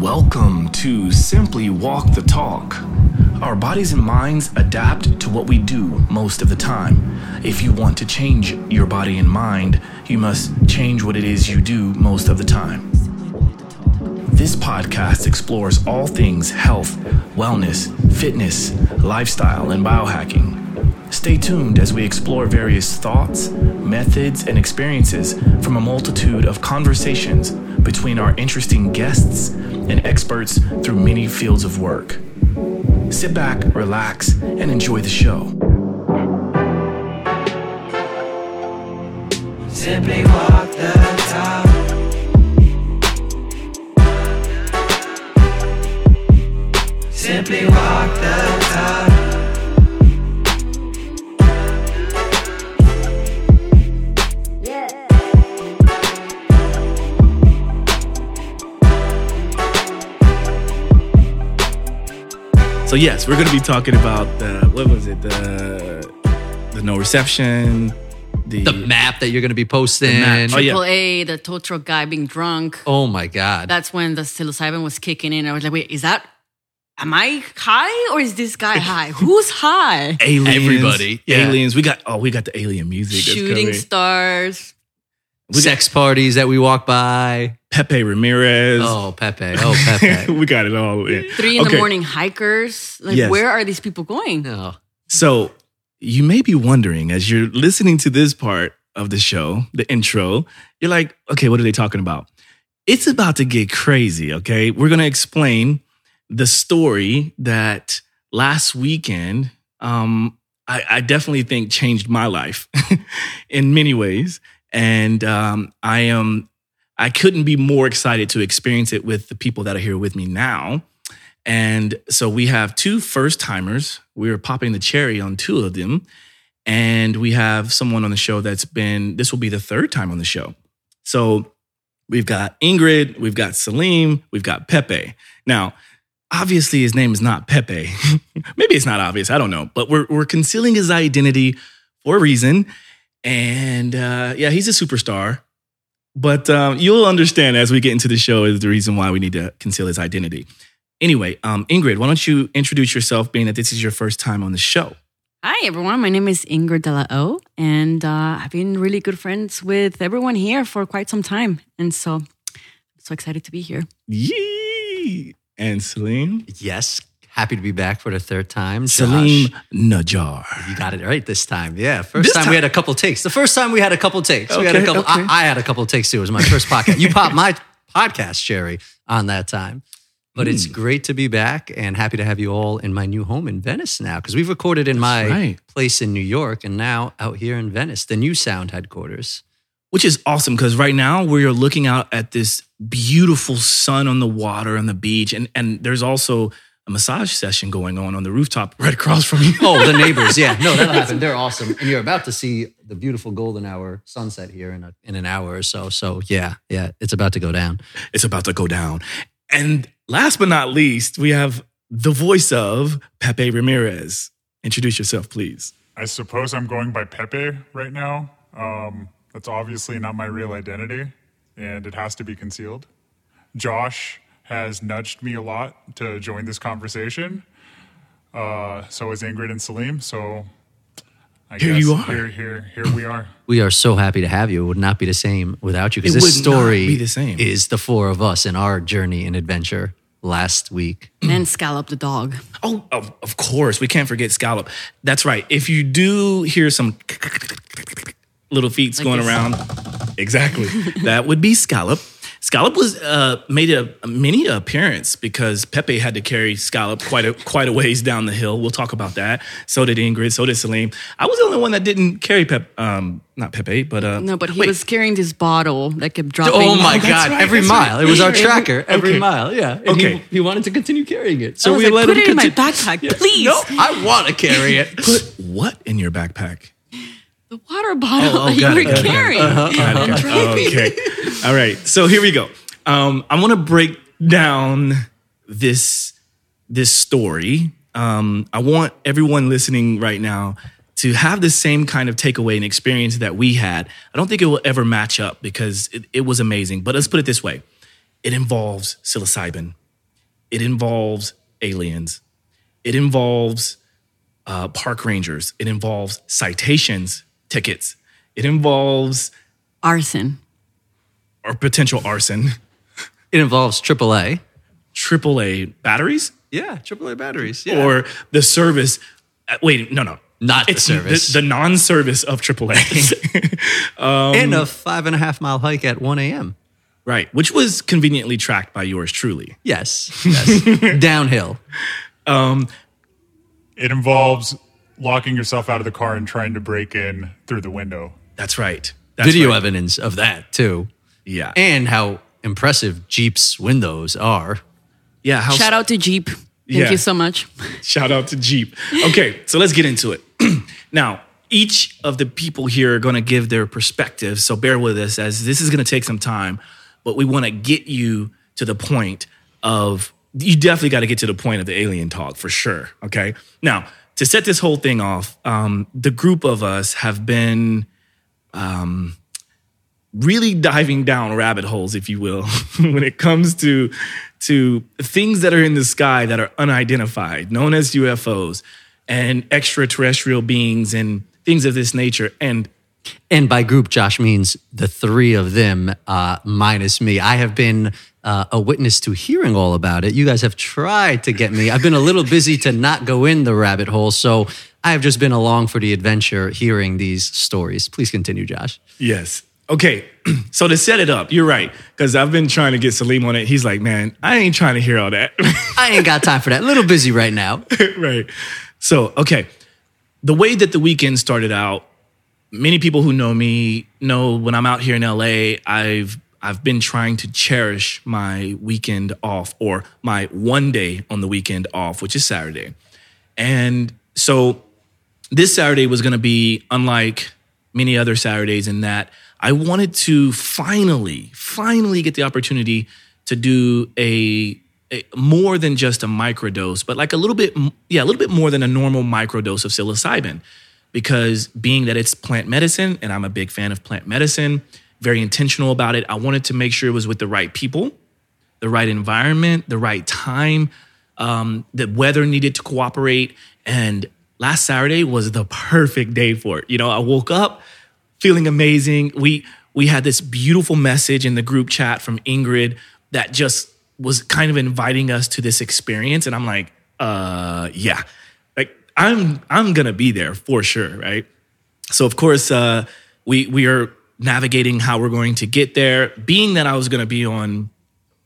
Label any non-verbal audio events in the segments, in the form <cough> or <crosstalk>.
Welcome to Simply Walk the Talk. Our bodies and minds adapt to what we do most of the time. If you want to change your body and mind, you must change what it is you do most of the time. This podcast explores all things health, wellness, fitness, lifestyle, and biohacking. Stay tuned as we explore various thoughts, methods, and experiences from a multitude of conversations between our interesting guests and experts through many fields of work. Sit back, relax, and enjoy the show. Simply walk the talk. Simply walk the talk. So yes, we're going to be talking about the what was it the the no reception, the, the map that you're going to be posting. map. Oh, yeah. Triple A, the tow truck guy being drunk. Oh my God. That's when the psilocybin was kicking in. I was like, wait, is that, am I high or is this guy high? <laughs> Who's high? aliens, Everybody, yeah. aliens. We got oh, we got the alien music. Shooting coming. Stars. Sex parties that we walk by. Pepe Ramirez. Oh, Pepe. Oh, Pepe. <laughs> we got it all. in. Three in Okay. the morning hikers. Like, Yes. where are these people going? no. So you may be wondering as you're listening to this part of the show, the intro, you're like, okay, what are they talking about? It's about to get crazy, okay? We're going to explain the story that last weekend, um, I, I definitely think changed my life <laughs> in many ways. And um, I am, I couldn't be more excited to experience it with the people that are here with me now. And so we have two first timers. We're popping the cherry on two of them. And we have someone on the show that's been, this will be the third time on the show. So we've got Ingrid, we've got Salim, we've got Pepe. Now, obviously his name is not Pepe. <laughs> Maybe it's not obvious, I don't know. But we're, we're concealing his identity for a reason. And uh, yeah, he's a superstar. But um, you'll understand as we get into the show is the reason why we need to conceal his identity. Anyway, um, Ingrid, why don't you introduce yourself, being that this is your first time on the show? Hi, everyone. My name is Ingrid De La O, and uh, I've been really good friends with everyone here for quite some time. And so I'm so excited to be here. Yee! And Salim? Yes. Happy to be back for the third time. Josh, Salim Najar. You got it right this time. Yeah. First This time, time- we had a couple takes. The first time we had a couple takes. we had a couple. okay. I, I had a couple takes too. It was my first podcast. You popped my podcast, Sherry, on that time. But it's Hmm. great to be back and happy to have you all in my new home in Venice now because we've recorded in my right. place in New York and now out here in Venice, the new sound headquarters. Which is awesome because right now we're looking out at this beautiful sun on the water on the beach. And, and there's also a massage session going on on the rooftop right across from you. Oh, the neighbors. Yeah. No, that'll <laughs> happen. They're awesome. And you're about to see the beautiful golden hour sunset here in, a, in an hour or so. So, yeah, yeah, it's about to go down. it's about to go down. And last but not least, we have the voice of Pepe Ramirez. Introduce yourself, please. I suppose I'm going by Pepe right now. Um, that's obviously not my real identity, and it has to be concealed. Josh has nudged me a lot to join this conversation. Uh, so is Ingrid and Salim. So I Here guess you are. Here, here, here we are. <laughs> We are so happy to have you. It would not be the same without you because this would not story be the same. is the four of us in our journey and adventure last week. <clears throat> and Scallop the dog. Oh, of, of course. We can't forget Scallop. That's right. If you do hear some <laughs> little feet Like going this. around, exactly, that would be Scallop. Scallop was uh, made a, a mini appearance because Pepe had to carry Scallop quite a quite a ways down the hill. We'll talk about that. So did Ingrid. So did Salim. I was the only one that didn't carry Pep. Um, not Pepe, but uh, No, but he wait. was carrying this bottle that kept dropping. Oh my that's God. right, every mile. right. It was our tracker every Okay. mile. Yeah. And Okay. He, he wanted to continue carrying it. I So was we like, let put him Put it in my continue- backpack, please. No, I want to carry it. Put what in your backpack? The water bottle Oh, oh, that you were it, got it, got it. carrying. It, got it. Okay. All right. So here we go. Um, I'm gonna break down this this story. Um, I want everyone listening right now to have the same kind of takeaway and experience that we had. I don't think it will ever match up because it, it was amazing. But let's put it this way: it involves psilocybin. it involves aliens, it involves uh, park rangers, it involves citations, tickets, it involves Arson. or potential arson, It involves AAA. AAA batteries, Yeah, AAA batteries. Yeah. or the service. uh, wait, no, no, Not the service. the, the non-service of AAA. <laughs> and a five and a half mile hike at 1 a.m. right, which was conveniently tracked by yours truly. Yes. Yes. <laughs> Downhill. It involves locking yourself out of the car and trying to break in through the window. That's right. That's Video right. evidence of that, too. Yeah, And how impressive Jeep's windows are. yeah. How, Shout out to Jeep. Thank Yeah. you so much. <laughs> Shout out to Jeep. Okay, so let's get into it. <clears throat> now, each of the people here are going to give their perspective. So bear with us as this is going to take some time, but we want to get you to the point of, you definitely got to get to the point of the alien talk for sure. Okay. Now, to set this whole thing off, um, the group of us have been um, really diving down rabbit holes, if you will, <laughs> when it comes to to things that are in the sky that are unidentified, known as UFOs, and extraterrestrial beings and things of this nature. And And by group, Josh means the three of them uh, minus me. I have been uh, a witness to hearing all about it. You guys have tried to get me. I've been a little busy to not go in the rabbit hole. So I have just been along for the adventure hearing these stories. Please continue, Josh. yes, okay. <clears throat> so to set it up, you're right because I've been trying to get Salim on it. He's like, man, I ain't trying to hear all that. <laughs> I ain't got time for that. A little busy right now. <laughs> right. So, okay. The way that the weekend started out, many people who know me know when I'm out here in LA, I've I've been trying to cherish my weekend off or my one day on the weekend off, which is Saturday. And so this Saturday was going to be unlike many other Saturdays in that I wanted to finally, finally get the opportunity to do a, a more than just a microdose, but like a little bit, yeah, a little bit more than a normal microdose of psilocybin, because being that it's plant medicine, and I'm a big fan of plant medicine, very intentional about it. I wanted to make sure it was with the right people, the right environment, the right time. Um, the weather needed to cooperate. And last Saturday was the perfect day for it. You know, I woke up feeling amazing. We we had this beautiful message in the group chat from Ingrid that just was kind of inviting us to this experience. And I'm like, uh yeah. Like I'm I'm gonna be there for sure, right? So of course, uh, we we are navigating how we're going to get there. Being that I was going to be on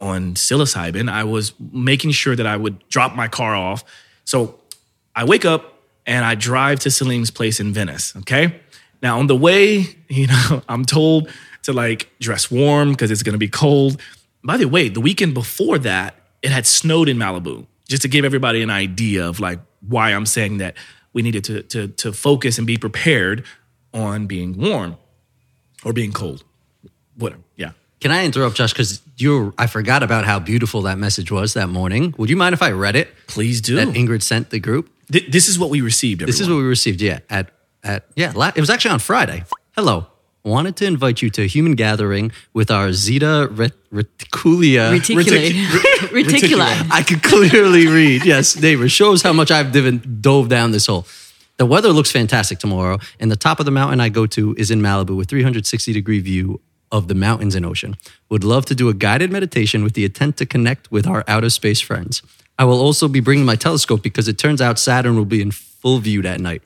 on psilocybin, I was making sure that I would drop my car off. So I wake up and I drive to Salim's place in Venice. Okay, now on the way, <laughs> you know, I'm told to like dress warm because it's going to be cold. By the way, the weekend before that, it had snowed in Malibu. Just to give everybody an idea of like why I'm saying that we needed to to to focus and be prepared on being warm or being cold. Whatever. Yeah. Can I interrupt, Josh? Because you, I forgot about how beautiful that message was that morning. Would you mind if I read it? Please do. That Ingrid sent the group. Th- this is what we received. This is what we received. Yeah, at at yeah, la- it was actually on Friday. Hello, wanted to invite you to a human gathering with our Zeta ret- reticulia. Reticulate. <laughs> Reticuli. I could clearly read. Yes, neighbor shows how much I've diven, dove down this hole. The weather looks fantastic tomorrow, and the top of the mountain I go to is in Malibu with 360 degree view of the mountains and ocean. Would love to do a guided meditation with the intent to connect with our outer space friends. I will also be bringing my telescope because it turns out Saturn will be in full view that night.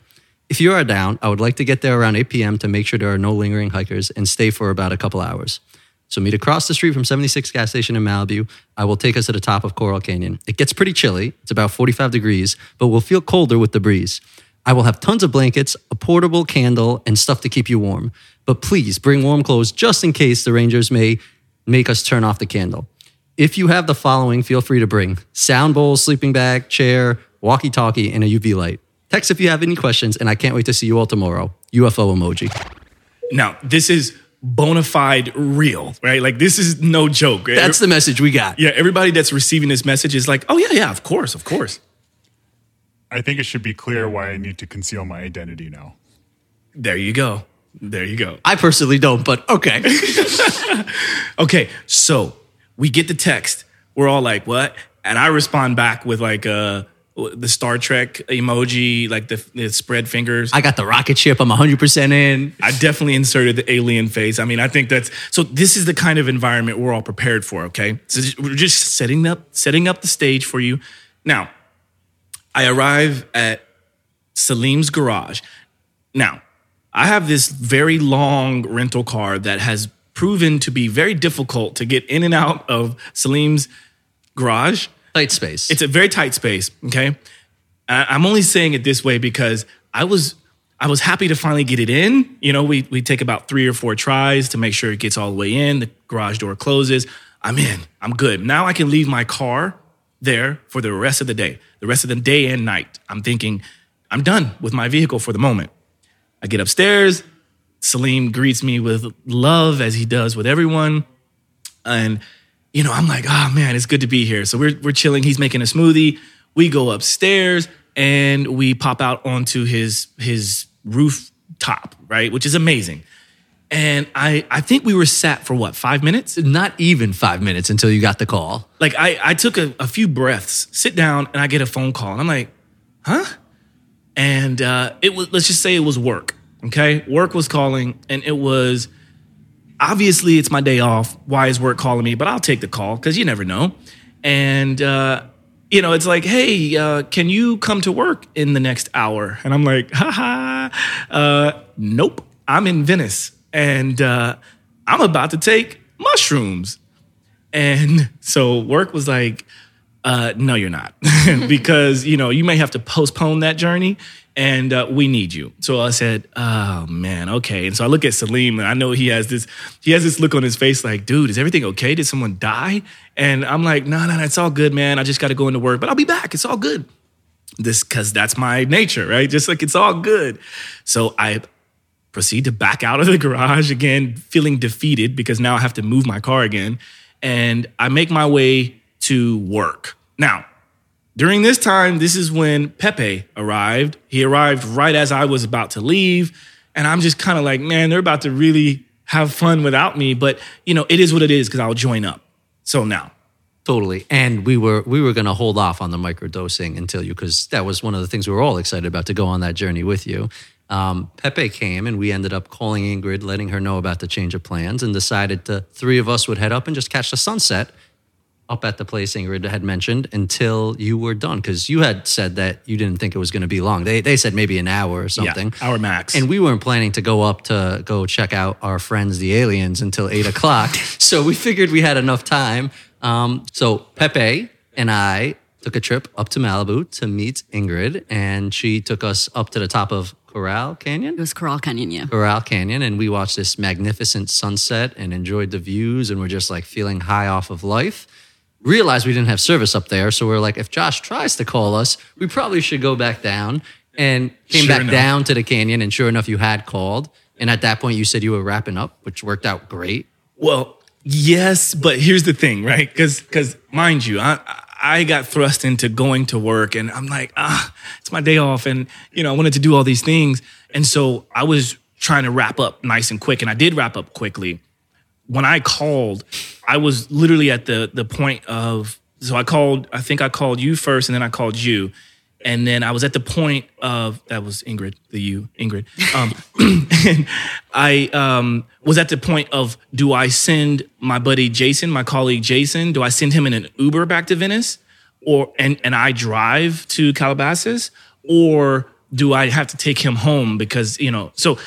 If you are down, I would like to get there around 8 p.m. to make sure there are no lingering hikers and stay for about a couple hours. So meet across the street from 76 gas station in Malibu. I will take us to the top of Corral Canyon. It gets pretty chilly. It's about 45 degrees, but we'll feel colder with the breeze. I will have tons of blankets, a portable candle, and stuff to keep you warm. But please bring warm clothes just in case the rangers may make us turn off the candle. If you have the following, feel free to bring sound bowl, sleeping bag, chair, walkie talkie, and a UV light. Text if you have any questions, and I can't wait to see you all tomorrow. UFO emoji. Now, this is bona fide real, right? Like this is no joke. That's the message we got. yeah, everybody that's receiving this message is like, oh yeah, yeah, of course, of course. I think it should be clear why I need to conceal my identity now. There you go. There you go. I personally don't, but okay. <laughs> Okay, so we get the text. We're all like, what? and I respond back with like uh the Star Trek emoji, like the, the spread fingers. I got the rocket ship. I'm 100% in. I definitely inserted the alien face. I mean, I think that's so. This is the kind of environment we're all prepared for. Okay, so we're just setting up setting up the stage for you. Now, I arrive at Salim's garage. Now, I have this very long rental car that has proven to be very difficult to get in and out of Salim's garage. Tight space. It's a very tight space. Okay, I'm only saying it this way because I was I was happy to finally get it in. You know, we we take about three or four tries to make sure it gets all the way in. The garage door closes. I'm in. I'm good. Now I can leave my car there for the rest of the day, the rest of the day and night. I'm thinking I'm done with my vehicle for the moment. I get upstairs. Salim greets me with love as he does with everyone. And, you know, I'm like, oh man, it's good to be here. So we're, we're chilling. He's making a smoothie. We go upstairs and we pop out onto his, his rooftop, right? Which is amazing. And I, I think we were sat for what, five minutes? Not even five minutes until you got the call. Like I, I took a, a few breaths, sit down, and I get a phone call. And I'm like, huh? And uh, it was, let's just say it was work. Okay. Work was calling, and it was obviously it's my day off. Why is work calling me? But I'll take the call because you never know. And, uh, you know, it's like, hey, uh, can you come to work in the next hour? And I'm like, haha, uh, nope. I'm in Venice and uh, I'm about to take mushrooms. And so work was like, uh, no, you're not, <laughs> because you know you may have to postpone that journey, and uh, we need you. So I said, oh man, okay. And so I look at Salim, and I know he has this, he has this look on his face, like, dude, is everything okay? Did someone die? And I'm like, no, no, no, it's all good, man. I just got to go into work, but I'll be back. It's all good. This, because that's my nature, right? Just like it's all good. So I proceed to back out of the garage again, feeling defeated because now I have to move my car again. And I make my way to work. Now, during this time, this is when Pepe arrived. He arrived right as I was about to leave. And I'm just kind of like, man, they're about to really have fun without me. But, you know, it is what it is because I'll join up. So now, Totally. And we were we were going to hold off on the microdosing until you because that was one of the things we were all excited about to go on that journey with you. Um, Pepe came and we ended up calling Ingrid, letting her know about the change of plans, and decided the three of us would head up and just catch the sunset up at the place Ingrid had mentioned until you were done because you had said that you didn't think it was going to be long. They they said maybe an hour or something. yeah, hour max. And we weren't planning to go up to go check out our friends, the aliens, until eight o'clock. <laughs> so we figured we had enough time. Um, so Pepe and I took a trip up to Malibu to meet Ingrid, and she took us up to the top of Corral Canyon. It was Corral Canyon, yeah. Corral Canyon, and we watched this magnificent sunset and enjoyed the views, and we're just like feeling high off of life. Realized we didn't have service up there, so we're like, if Josh tries to call us, we probably should go back down. And came Sure back enough. down to the canyon, and sure enough, you had called. And at that point, you said you were wrapping up, which worked out great. Well, yes, but here's the thing, right? Because because mind you, I I got thrust into going to work, and I'm like, ah, it's my day off, and you know I wanted to do all these things, and so I was trying to wrap up nice and quick, and I did wrap up quickly. When I called, I was literally at the the point of so I called. I think I called you first, and then I called you. And then I was at the point of that was Ingrid, the you, Ingrid. Um, <laughs> and I um, was at the point of do I send my buddy Jason, my colleague Jason, do I send him in an Uber back to Venice, or and and I drive to Calabasas, or do I have to take him home because you know so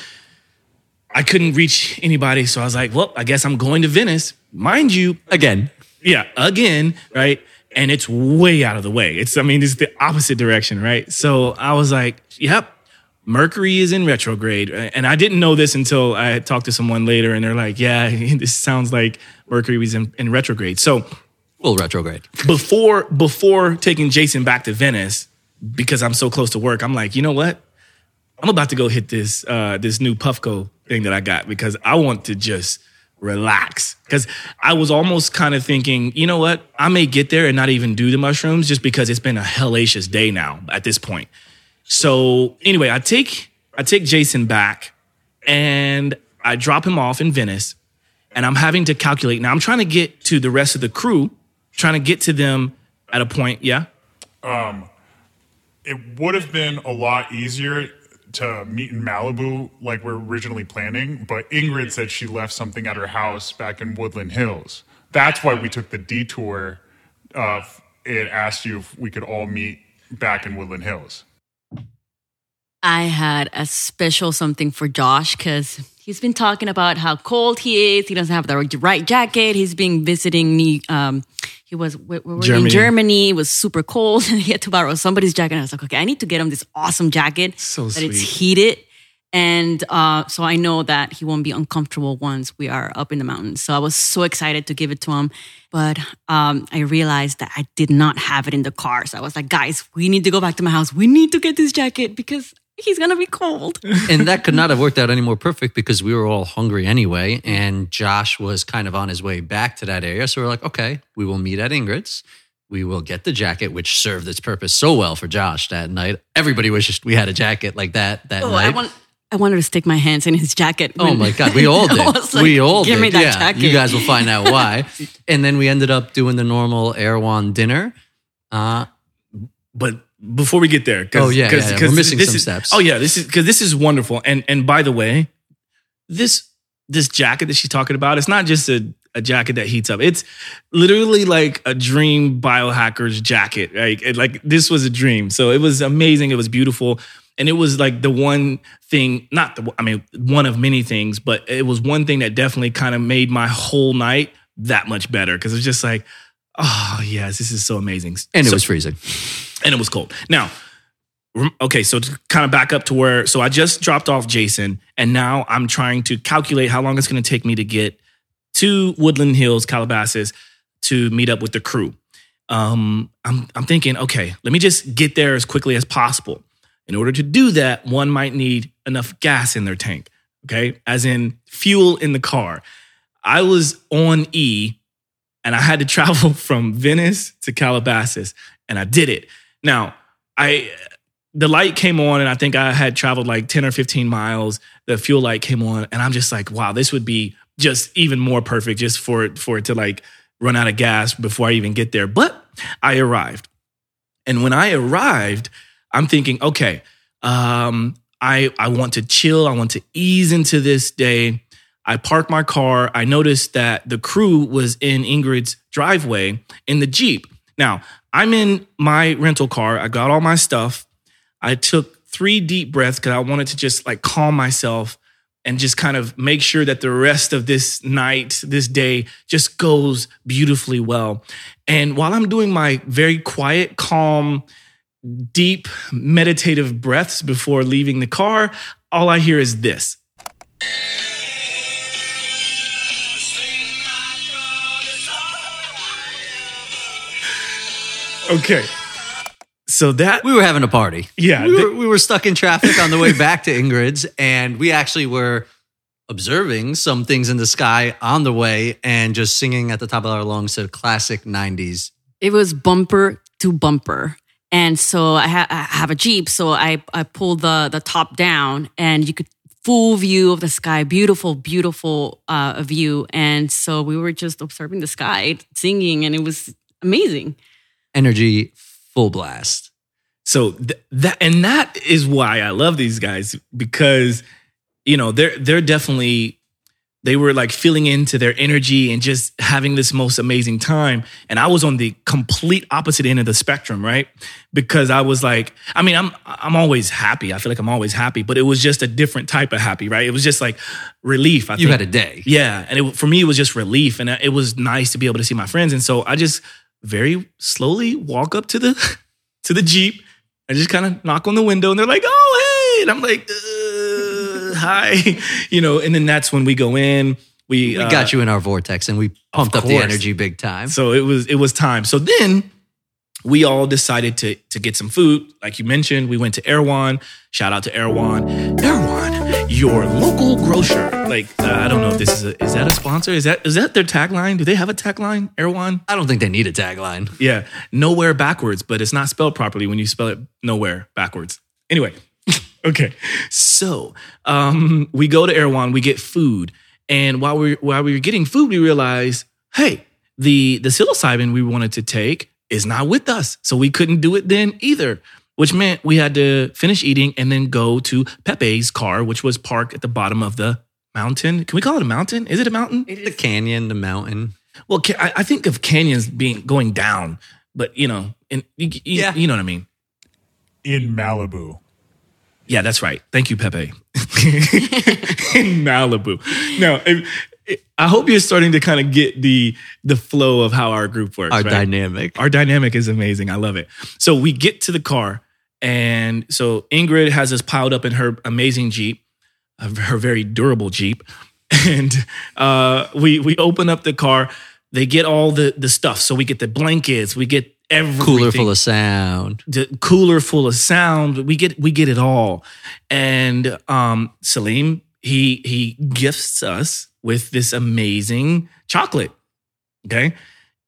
I couldn't reach anybody, so I was like, well, I guess I'm going to Venice, mind you, Again, yeah, again, right? And it's way out of the way. It's, I mean, it's the opposite direction, right? So I was like, yep, Mercury is in retrograde. And I didn't know this until I talked to someone later, and they're like, yeah, <laughs> this sounds like Mercury was in, in retrograde. So full retrograde. before before taking Jason back to Venice, because I'm so close to work, I'm like, you know what? I'm about to go hit this uh, this new Puffco thing that I got because I want to just relax. Because I was almost kind of thinking, you know what? I may get there and not even do the mushrooms just because it's been a hellacious day now at this point. So anyway, I take I take Jason back and I drop him off in Venice and I'm having to calculate. Now I'm trying to get to the rest of the crew, trying to get to them at a point, yeah. Um it would have been a lot easier to meet in Malibu like we're originally planning, but Ingrid said she left something at her house back in Woodland Hills. That's why we took the detour of it asked you if we could all meet back in Woodland Hills. I had a special something for Josh because he's been talking about how cold he is. He doesn't have the right jacket. He's been visiting me. Um, he was where, where we? Germany. in Germany. It was super cold. and <laughs> he had to borrow somebody's jacket. And I was like, okay, I need to get him this awesome jacket So that it's heated. And uh, so I know that he won't be uncomfortable once we are up in the mountains. So I was so excited to give it to him. But um, I realized that I did not have it in the car. So I was like, guys, we need to go back to my house. We need to get this jacket because he's going to be cold. and that could not have worked out any more perfect because we were all hungry anyway. And Josh was kind of on his way back to that area. So we're like, okay, we will meet at Ingrid's. We will get the jacket, which served its purpose so well for Josh that night. Everybody wishes we had a jacket like that that Oh, night. I want. I wanted to stick my hands in his jacket. Oh my God, we <laughs> all did. like, we all Give did. me that yeah, jacket. you guys will find out <laughs> why. and then we ended up doing the normal Erewhon dinner. Uh, but before we get there, Oh, yeah, 'cause- yeah, yeah. 'cause We're missing this some is- steps. Oh yeah, this is because this is wonderful. And and by the way, this this jacket that she's talking about, it's not just a a jacket that heats up. It's literally like a dream biohacker's jacket. Like it, like this was a dream. So it was amazing. It was beautiful. And it was like the one thing, not the, I mean, one of many things, but it was one thing that definitely kind of made my whole night that much better. Cause it was just like, oh, yes, this is so amazing. and it So- was freezing. and it was cold. Now, okay, so to kind of back up to where, so I just dropped off Jason, and now I'm trying to calculate how long it's going to take me to get to Woodland Hills, Calabasas, to meet up with the crew. Um, I'm I'm thinking, okay, let me just get there as quickly as possible. In order to do that, one might need enough gas in their tank, okay, as in fuel in the car. I was on E and I had to <laughs> travel from Venice to Calabasas, and I did it. Now, I the light came on, and I think I had traveled like 10 or 15 miles. The fuel light came on, and I'm just like, wow, this would be just even more perfect just for it for it to like run out of gas before I even get there. But I arrived. And when I arrived, I'm thinking, okay, um, I I want to chill. I want to ease into this day. I parked my car. I noticed that the crew was in Ingrid's driveway in the Jeep. Now, I'm in my rental car. I got all my stuff. I took three deep breaths because I wanted to just like calm myself and just kind of make sure that the rest of this night, this day, just goes beautifully well. And while I'm doing my very quiet, calm, deep meditative breaths before leaving the car, all I hear is this. Okay. So that We were having a party. Yeah, We th- were, we were stuck in traffic on the way back to Ingrid's, and we actually were observing some things in the sky on the way and just singing at the top of our lungs to classic 90s. it was bumper to bumper. And so I, ha- I have a Jeep, so I, I pulled the, the top down and you could full view of the sky, beautiful, beautiful uh, view. And so we were just observing the sky, singing, and it was amazing. Energy full blast. So th- that and that is why I love these guys because you know they're they're definitely they were like feeling into their energy and just having this most amazing time and I was on the complete opposite end of the spectrum right because I was like I mean I'm I'm always happy I feel like I'm always happy but it was just a different type of happy right it was just like relief I You think. had a day. Yeah, and it, for me, it was just relief, and it was nice to be able to see my friends. And so I just very slowly walk up to the <laughs> to the jeep and just kind of knock on the window, and they're like, "Oh, hey!" And I'm like, uh, "Hi," <laughs> you know. And then that's when we go in. We, We uh, got you in our vortex and we pumped up the energy big time. So it was it was time. So then we all decided to to get some food. Like you mentioned, we went to Erewhon. Shout out to Erewhon. Erewhon, your local grocer. Like uh, I don't know if this is a, is that a sponsor? Is that is that their tagline? Do they have a tagline? Erewhon? I don't think they need a tagline. Yeah, nowhere backwards, but it's not spelled properly when you spell it nowhere backwards. Anyway, <laughs> okay. So um, we go to Erewhon, we get food, and while we while we were getting food, we realized, hey, the the psilocybin we wanted to take is not with us. So we couldn't do it then either, which meant we had to finish eating and then go to Pepe's car, which was parked at the bottom of the mountain. Can we call it a mountain? Is it a mountain? It is. The canyon, the mountain. Well, I, I think of canyons being going down, but you know, and you, you, Yeah. you know what I mean. In Malibu. Yeah, that's right. Thank you, Pepe. <laughs> <laughs> In Malibu. Now, if- I hope you're starting to kind of get the the flow of how our group works. Our right? dynamic. Our dynamic is amazing. I love it. So we get to the car, and so Ingrid has us piled up in her amazing Jeep, uh, her very durable Jeep, <laughs> and uh, we we open up the car. They get all the the stuff. So we get the blankets. We get everything Cooler full of sound. the cooler full of sound. We get we get it all. And um Salim, he he gifts us with this amazing chocolate. Okay.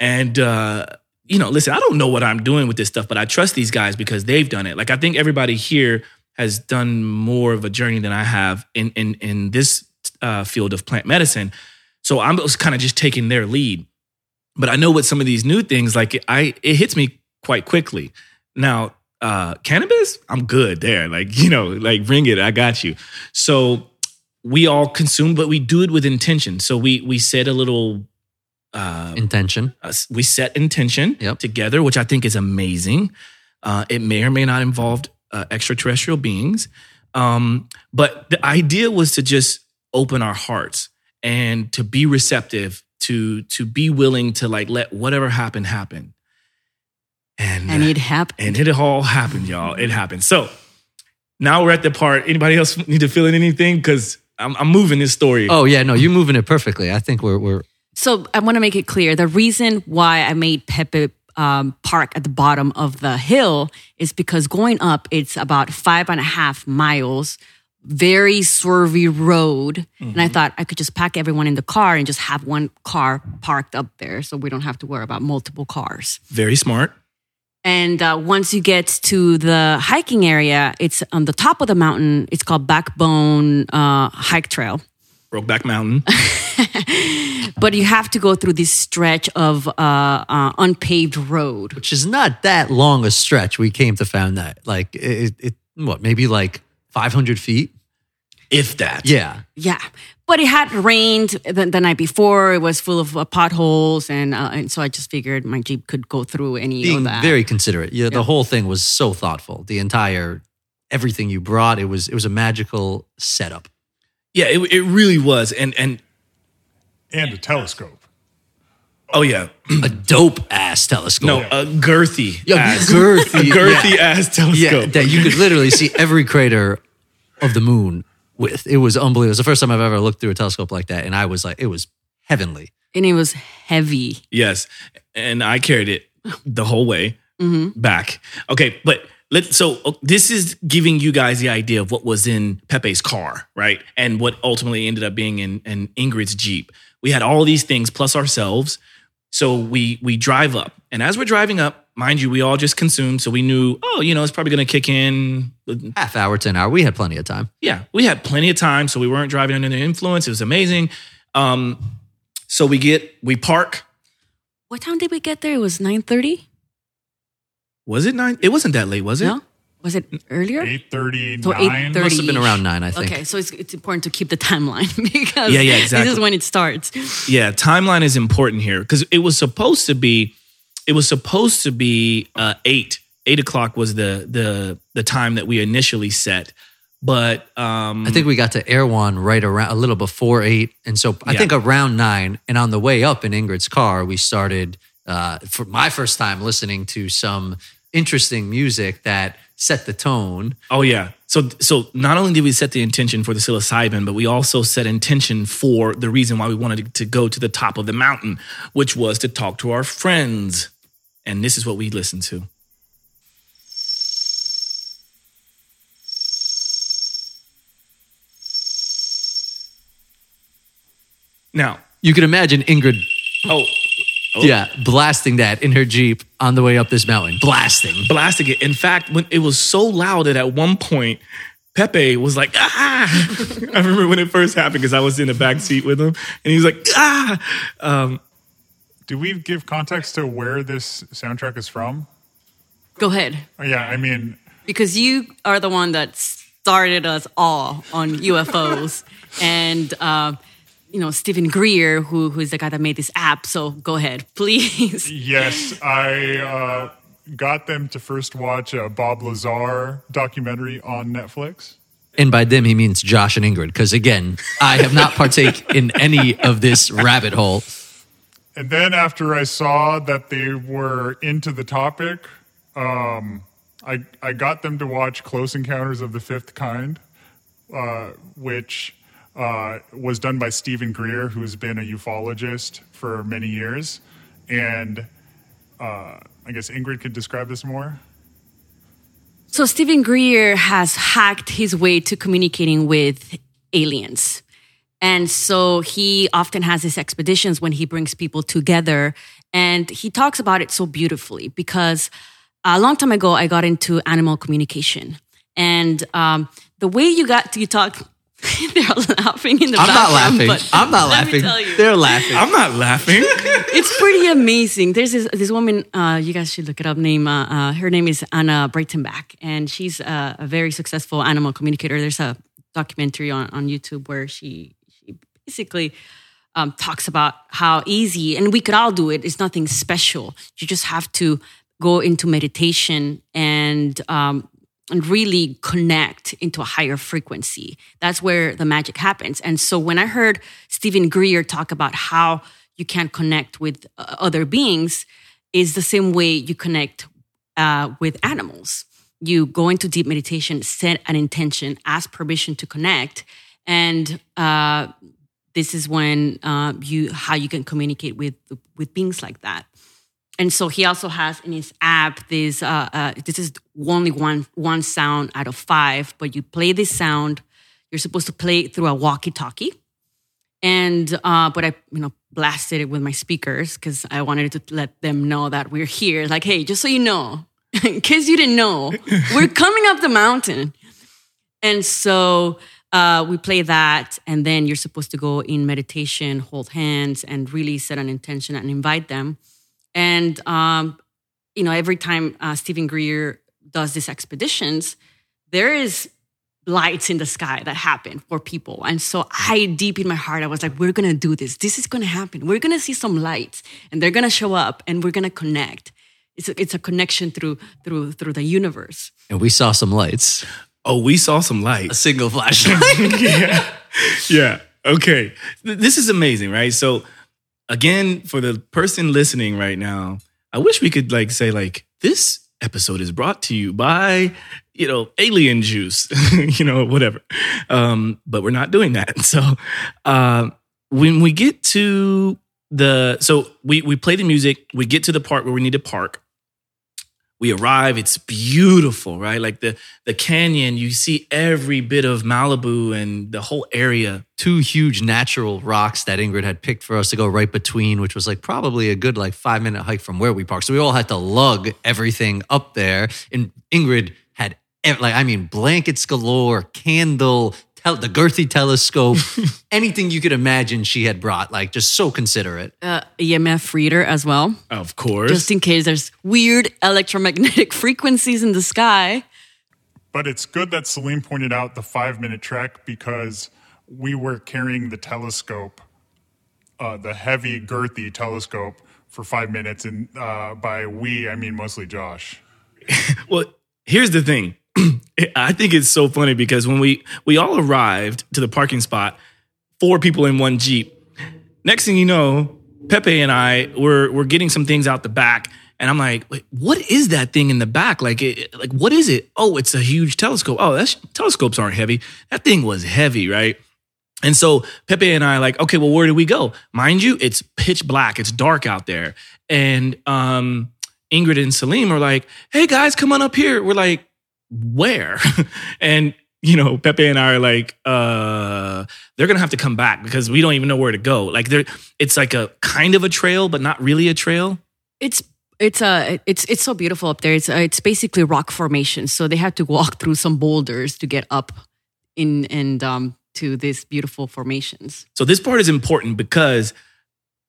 And uh, you know, listen, I don't know what I'm doing with this stuff, but I trust these guys because they've done it. Like I think everybody here has done more of a journey than I have in in in this uh, field of plant medicine. So I'm kind of just taking their lead. But I know with some of these new things, like I it hits me quite quickly. Now, uh cannabis, I'm good there. Like, <laughs> you know, like bring it, I got you. So we all consume, but we do it with intention. So we we set a little uh Intention. uh, we set intention Yep. together, which I think is amazing. Uh, it may or may not involve uh, extraterrestrial beings, um, but the idea was to just open our hearts and to be receptive, to to be willing to like let whatever happen happen. And And it happened. and it all happened, y'all. It happened. So now we're at the part. Anybody else need to fill in anything? Because I'm, I'm moving this story. Oh yeah, no, you're moving it perfectly. I think we're we're So I want to make it clear the reason why I made Pepe um, Park at the bottom of the hill is because going up, it's about five and a half miles, very swervy road. And I thought I could just pack everyone in the car and just have one car parked up there so we don't have to worry about multiple cars. Very smart. And uh, once you get to the hiking area, it's on the top of the mountain. It's called Backbone uh, Hike Trail. Brokeback Mountain. <laughs> But you have to go through this stretch of uh, uh, unpaved road. which is not that long a stretch. We came to find that like it, it what maybe like 500 feet. If that. Yeah, Yeah, but it had rained the, the night before. It was full of uh, potholes, and uh, and so I just figured my jeep could go through any being of that. very considerate. Yeah, the whole thing was so thoughtful. The entire everything you brought it was it was a magical setup. Yeah, it, it really was. And and And a telescope. oh yeah, A dope ass telescope. no, a girthy, Yeah, ass, girthy, <laughs> a girthy yeah. ass yeah, telescope. that you could literally see every crater of the moon with. It was unbelievable. It was the first time I've ever looked through a telescope like that, and I was like, it was heavenly. and it was heavy. yes, and I carried it the whole way Mm-hmm. back. Okay, but let so this is giving you guys the idea of what was in Pepe's car, right? And what ultimately ended up being in, in Ingrid's Jeep. We had all these things plus ourselves. So we we drive up, and as we're driving up, mind you, we all just consumed. So we knew, oh, you know, it's probably going to kick in Half hour to an hour. We had plenty of time. yeah, we had plenty of time, so we weren't driving under the influence. It was amazing. Um, so we get we park. What time did we get there? It was nine thirty. Was it nine? It wasn't that late, was it? No, was it earlier? Eight thirty. So 8:30. Must have been around nine, I think. Okay, so it's it's important to keep the timeline <laughs> because Yeah, yeah, exactly. this is when it starts. Yeah, timeline is important here because it was supposed to be. It was supposed to be uh, eight. Eight o'clock was the the the time that we initially set, but um, I think we got to Erewhon right around a little before eight, and so I Yeah. think around nine. And on the way up in Ingrid's car, we started uh, for my first time listening to some interesting music that set the tone. Oh yeah. So so not only did we set the intention for the psilocybin, but we also set intention for the reason why we wanted to go to the top of the mountain, which was to talk to our friends. And this is what we listened to. Now, You can imagine Ingrid, oh, yeah, blasting that in her Jeep on the way up this mountain. Blasting. blasting it. In fact, when it was so loud that at one point Pepe was like, ah. <laughs> I remember when it first happened because I was in the back seat with him, and he was like, ah. Um, Do we give context to where this soundtrack is from? Go ahead. Oh, yeah, I mean, because you are the one that started us all on <laughs> UFOs, and uh, you know Steven Greer, who who's the guy that made this app. So go ahead, <laughs> please. yes, I uh, got them to first watch a Bob Lazar documentary on Netflix. And by them, he means Josh and Ingrid. Because again, I have not partake <laughs> in any of this rabbit hole. And then after I saw that they were into the topic, um, I I got them to watch Close Encounters of the Fifth Kind, uh, which uh, was done by Steven Greer, who's been a ufologist for many years, and uh, I guess Ingrid could describe this more. So Steven Greer has hacked his way to communicating with aliens. And so he often has his expeditions when he brings people together. And he talks about it so beautifully because a long time ago, I got into animal communication. And um, the way you got to talk, <laughs> they're laughing in the background. I'm not background. laughing. but I'm not let me laughing. tell you. They're laughing. I'm not laughing. <laughs> it's pretty amazing. There's this, this woman, uh, you guys should look it up. Name uh, uh, her name is Anna Breytenbach, and she's uh, a very successful animal communicator. There's a documentary on, on YouTube where she she basically um, talks about how easy, and we could all do it. It's nothing special. You just have to go into meditation and um, and really connect into a higher frequency. That's where the magic happens. And so when I heard Steven Greer talk about how you can connect with uh, other beings, is the same way you connect uh, with animals. You go into deep meditation, set an intention, ask permission to connect, and uh, this is when uh, you how you can communicate with with beings like that and so he also has in his app this uh, uh, this is only one one sound out of five but you play this sound you're supposed to play it through a walkie talkie and uh, but i you know blasted it with my speakers because i wanted to let them know that we're here. Like hey just so you know <laughs> in case you didn't know we're <laughs> coming up the mountain. And so uh, we play that, and then you're supposed to go in meditation, hold hands, and really set an intention and invite them. And um, you know, every time uh, Steven Greer does these expeditions, there is lights in the sky that happen for people. And so I, deep in my heart, I was like, we're gonna do this. This is gonna happen. We're gonna see some lights, and they're gonna show up, and we're gonna connect. It's a, it's a connection through through through the universe. and we saw some lights. oh, we saw some lights. A single flashlight. <laughs> yeah. Yeah. Okay. This is amazing, right? So, again, for the person listening right now, I wish we could like say like this episode is brought to you by you know alien juice, <laughs> you know whatever. Um, but we're not doing that. <laughs> So, uh, when we get to the so we we play the music, we get to the part where we need to park we arrive it's beautiful right like the the canyon you see every bit of malibu and the whole area Two huge natural rocks that Ingrid had picked for us to go right between, which was like probably a good like five minute hike from where we parked. So we all had to lug everything up there. And Ingrid had like I mean blankets galore, candle, tel- the girthy telescope, <laughs> anything you could imagine she had brought. Like just so considerate. Uh, EMF reader as well. of course just in case there's weird electromagnetic <laughs> frequencies in the sky. But it's good that Celine pointed out the five minute trek because we were carrying the telescope, uh, the heavy, girthy telescope, for five minutes. And uh, by we, I mean mostly Josh. <laughs> well here's the thing i think it's so funny because when we we all arrived to the parking spot four people in one jeep. Next thing you know pepe and i were were getting some things out the back. And i'm like Wait, what is that thing in the back? Like it, like what is it? Oh it's a huge telescope. Oh that's telescopes aren't heavy. That thing was heavy right? And so Pepe and I are like, okay, well, where do we go? Mind you, it's pitch black, it's dark out there. And um, Ingrid and Salim are like, hey guys, come on up here. We're like, where? <laughs> and you know, Pepe and I are like, uh, they're gonna have to come back because we don't even know where to go. Like there, it's like a kind of a trail, but not really a trail. It's it's uh, it's it's so beautiful up there. It's uh, it's basically rock formation. So they had to walk through some boulders to get up in and um to these beautiful formations. So this part is important because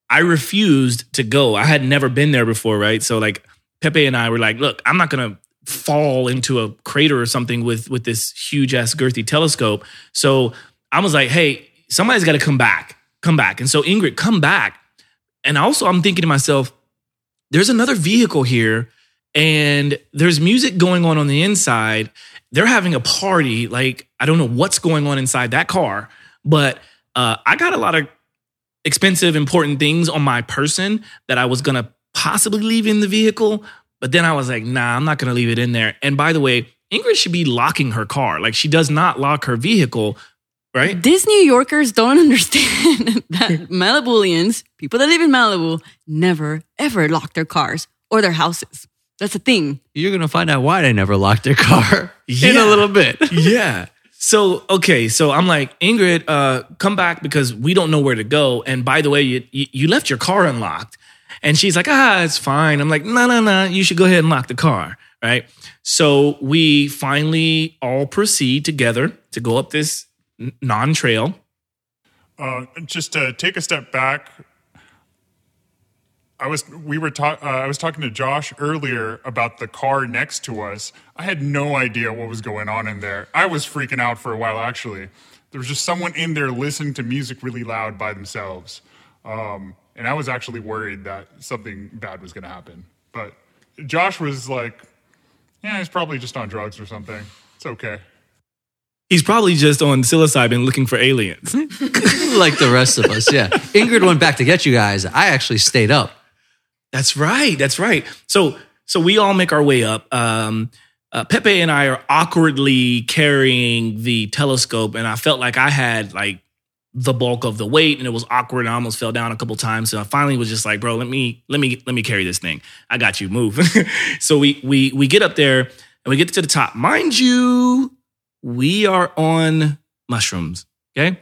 I refused to go. I had never been there before, right? So like Pepe and I were like, look, I'm not gonna fall into a crater or something with with this huge ass girthy telescope. So I was like, hey, somebody's got to come back, come back. And so Ingrid, come back. And also, I'm thinking to myself, there's another vehicle here, and there's music going on on the inside. They're having a party. Like I don't know what's going on inside that car, but uh, I got a lot of expensive, important things on my person that I was gonna possibly leave in the vehicle. But then I was like, nah, I'm not gonna leave it in there. And by the way, Ingrid should be locking her car. Like she does not lock her vehicle, right? These New Yorkers don't <laughs> understand that Malibulians, people that live in Malibu, never ever lock their cars or their houses. That's a thing. You're gonna find out why they never locked their car <laughs> in a little bit. <laughs> yeah. So okay, so I'm like Ingrid, uh, come back because we don't know where to go. And by the way, you you, you left your car unlocked. And she's like, ah, it's fine. I'm like, no, no, no. You should go ahead and lock the car, right? So we finally all proceed together to go up this non-trail. Uh, just to take a step back, I was we were ta- uh, I was talking to Josh earlier about the car next to us. I had no idea what was going on in there. I was freaking out for a while actually. There was just someone in there listening to music really loud by themselves, um, and I was actually worried that something bad was going to happen. But Josh was like, "Yeah, he's probably just on drugs or something. It's okay." He's probably just on psilocybin looking for aliens. <laughs> like the rest of us, yeah. Ingrid went back to get you guys. I actually stayed up. That's right. That's right. So so we all make our way up. Um, uh, Pepe and I are awkwardly carrying the telescope, and I felt like I had like the bulk of the weight, and it was awkward. And I almost fell down a couple times. So I finally was just like, "Bro, let me let me let me carry this thing. I got you. Move." <laughs> so we we we get up there and we get to the top. Mind you, we are on mushrooms. Okay.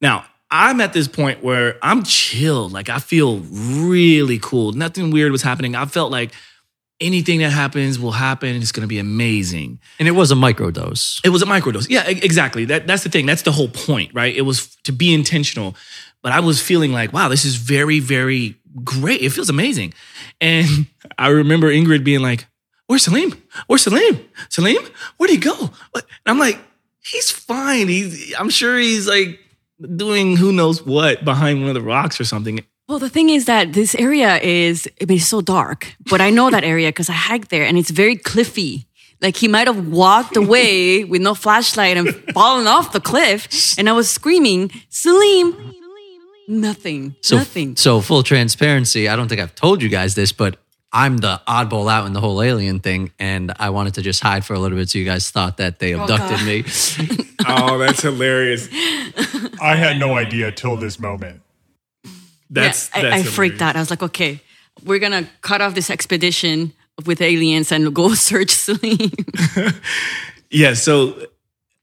Now, I'm at this point where I'm chilled. Like, I feel really cool. Nothing weird was happening. I felt like anything that happens will happen and it's going to be amazing. And it was a microdose. It was a microdose. Yeah, exactly. That, that's the thing. That's the whole point, right? It was to be intentional. But I was feeling like, wow, this is very, very great. It feels amazing. And <laughs> I remember Ingrid being like, Where's Salim? Where's Salim? Salim? Where'd he go? And I'm like, he's fine. He's I'm sure he's like doing who knows what behind one of the rocks or something. Well, the thing is that this area is, I mean, it's so dark, but I know that area because I hiked there and it's very cliffy. Like he might have walked away <laughs> with no flashlight and fallen off the cliff. And I was screaming, Salim, nothing, So, nothing. so full transparency. I don't think I've told you guys this, but I'm the oddball out in the whole alien thing, and I wanted to just hide for a little bit so you guys thought that they oh, abducted me. <laughs> Oh, that's hilarious. <laughs> I had no idea till this moment. That's, yeah, I, that's I freaked out. I was like, okay, we're going to cut off this expedition with aliens and go <laughs> search Salim. <laughs> Yeah. So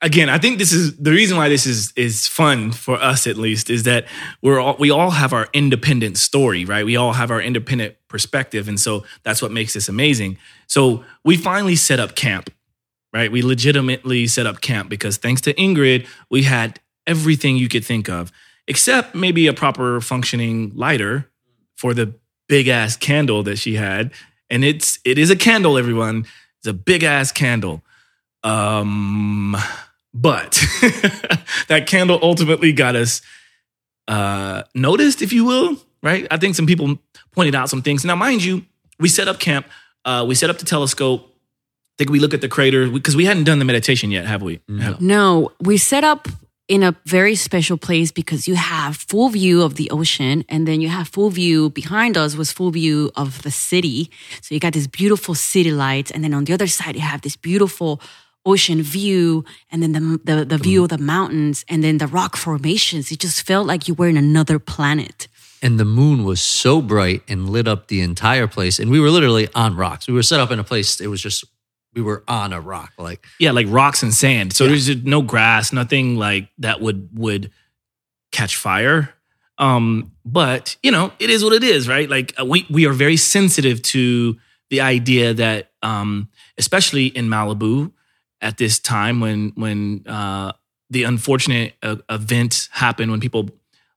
again, I think this is the reason why this is is fun for us at least is that we're all we all have our independent story, right? We all have our independent perspective, and so that's what makes this amazing. So we finally set up camp, right? We legitimately set up camp because thanks to Ingrid, we had everything you could think of, except maybe a proper functioning lighter for the big ass candle that she had, and it's it is a candle, everyone. It's a big ass candle. Um, but <laughs> that candle ultimately got us uh, noticed, if you will, right? I think some people pointed out some things. Now, mind you, we set up camp, uh, we set up the telescope. I think we look at the crater because we hadn't done the meditation yet, have we? Have- No, we set up in a very special place because you have full view of the ocean and then you have full view behind us was full view of the city. So you got this beautiful city lights and then on the other side you have this beautiful ocean view and then the the, the view of the mountains and then the rock formations. It just felt like you were in another planet. and the moon was so bright and lit up the entire place. And we were literally on rocks. We were set up in a place, it was just, we were on a rock. Like, yeah, like rocks and sand. So there's no grass, nothing like that would would catch fire. Um, but you know, it is what it is, right? Like uh, we we are very sensitive to the idea that, um, especially in Malibu at this time when when uh, the unfortunate uh, events happen when people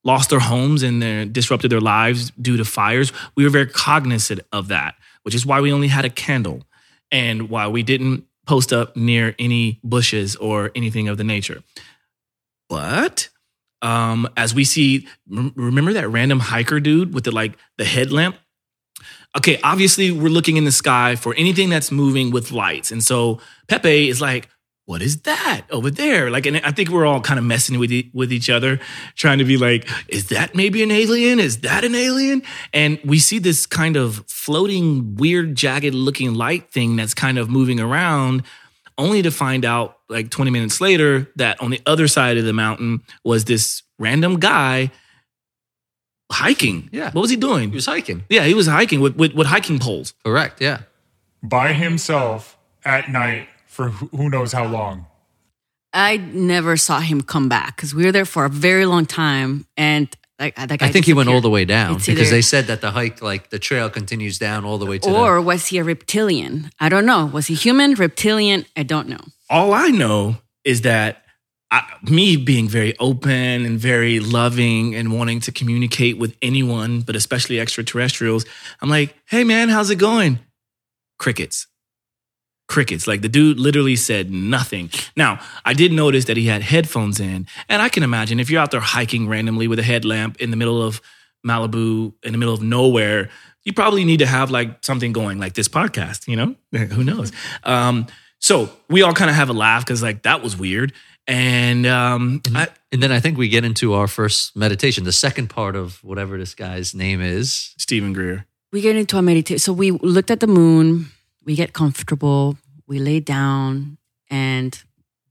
lost their homes and their, disrupted their lives due to fires, we were very cognizant of that, which is why we only had a candle and why we didn't post up near any bushes or anything of the nature. But um, as we see, remember that random hiker dude with the like the headlamp? Okay, obviously we're looking in the sky for anything that's moving with lights, and so Pepe is like, "What is that over there?" Like, and I think we're all kind of messing with e- with each other, trying to be like, "Is that maybe an alien? Is that an alien?" And we see this kind of floating, weird, jagged looking light thing that's kind of moving around only to find out like 20 minutes later that on the other side of the mountain was this random guy hiking. Yeah. What was he doing? He was hiking. yeah, he was hiking with, with, with hiking poles. Correct. Yeah. By himself at night for who who knows how long. I never saw him come back because we were there for a very long time, and like, like I think he went all the way down It's because either- they said that the hike, like the trail, continues down all the way to the. Or was he a reptilian? I don't know. Was he human, reptilian? I don't know. All I know is that I, me being very open and very loving and wanting to communicate with anyone, but especially extraterrestrials, I'm like, hey man, how's it going? Crickets. Crickets. Like the dude literally said nothing. Now, I did notice that he had headphones in, and I can imagine if you're out there hiking randomly with a headlamp in the middle of Malibu, in the middle of nowhere, you probably need to have like something going, like this podcast, you know? <laughs> Who knows? Um, so we all kind of have a laugh because like that was weird. And um, I, And then I think we get into our first meditation, the second part of whatever this guy's name is. Steven Greer. We get into a meditation. So we looked at the moon. We get comfortable. We lay down, and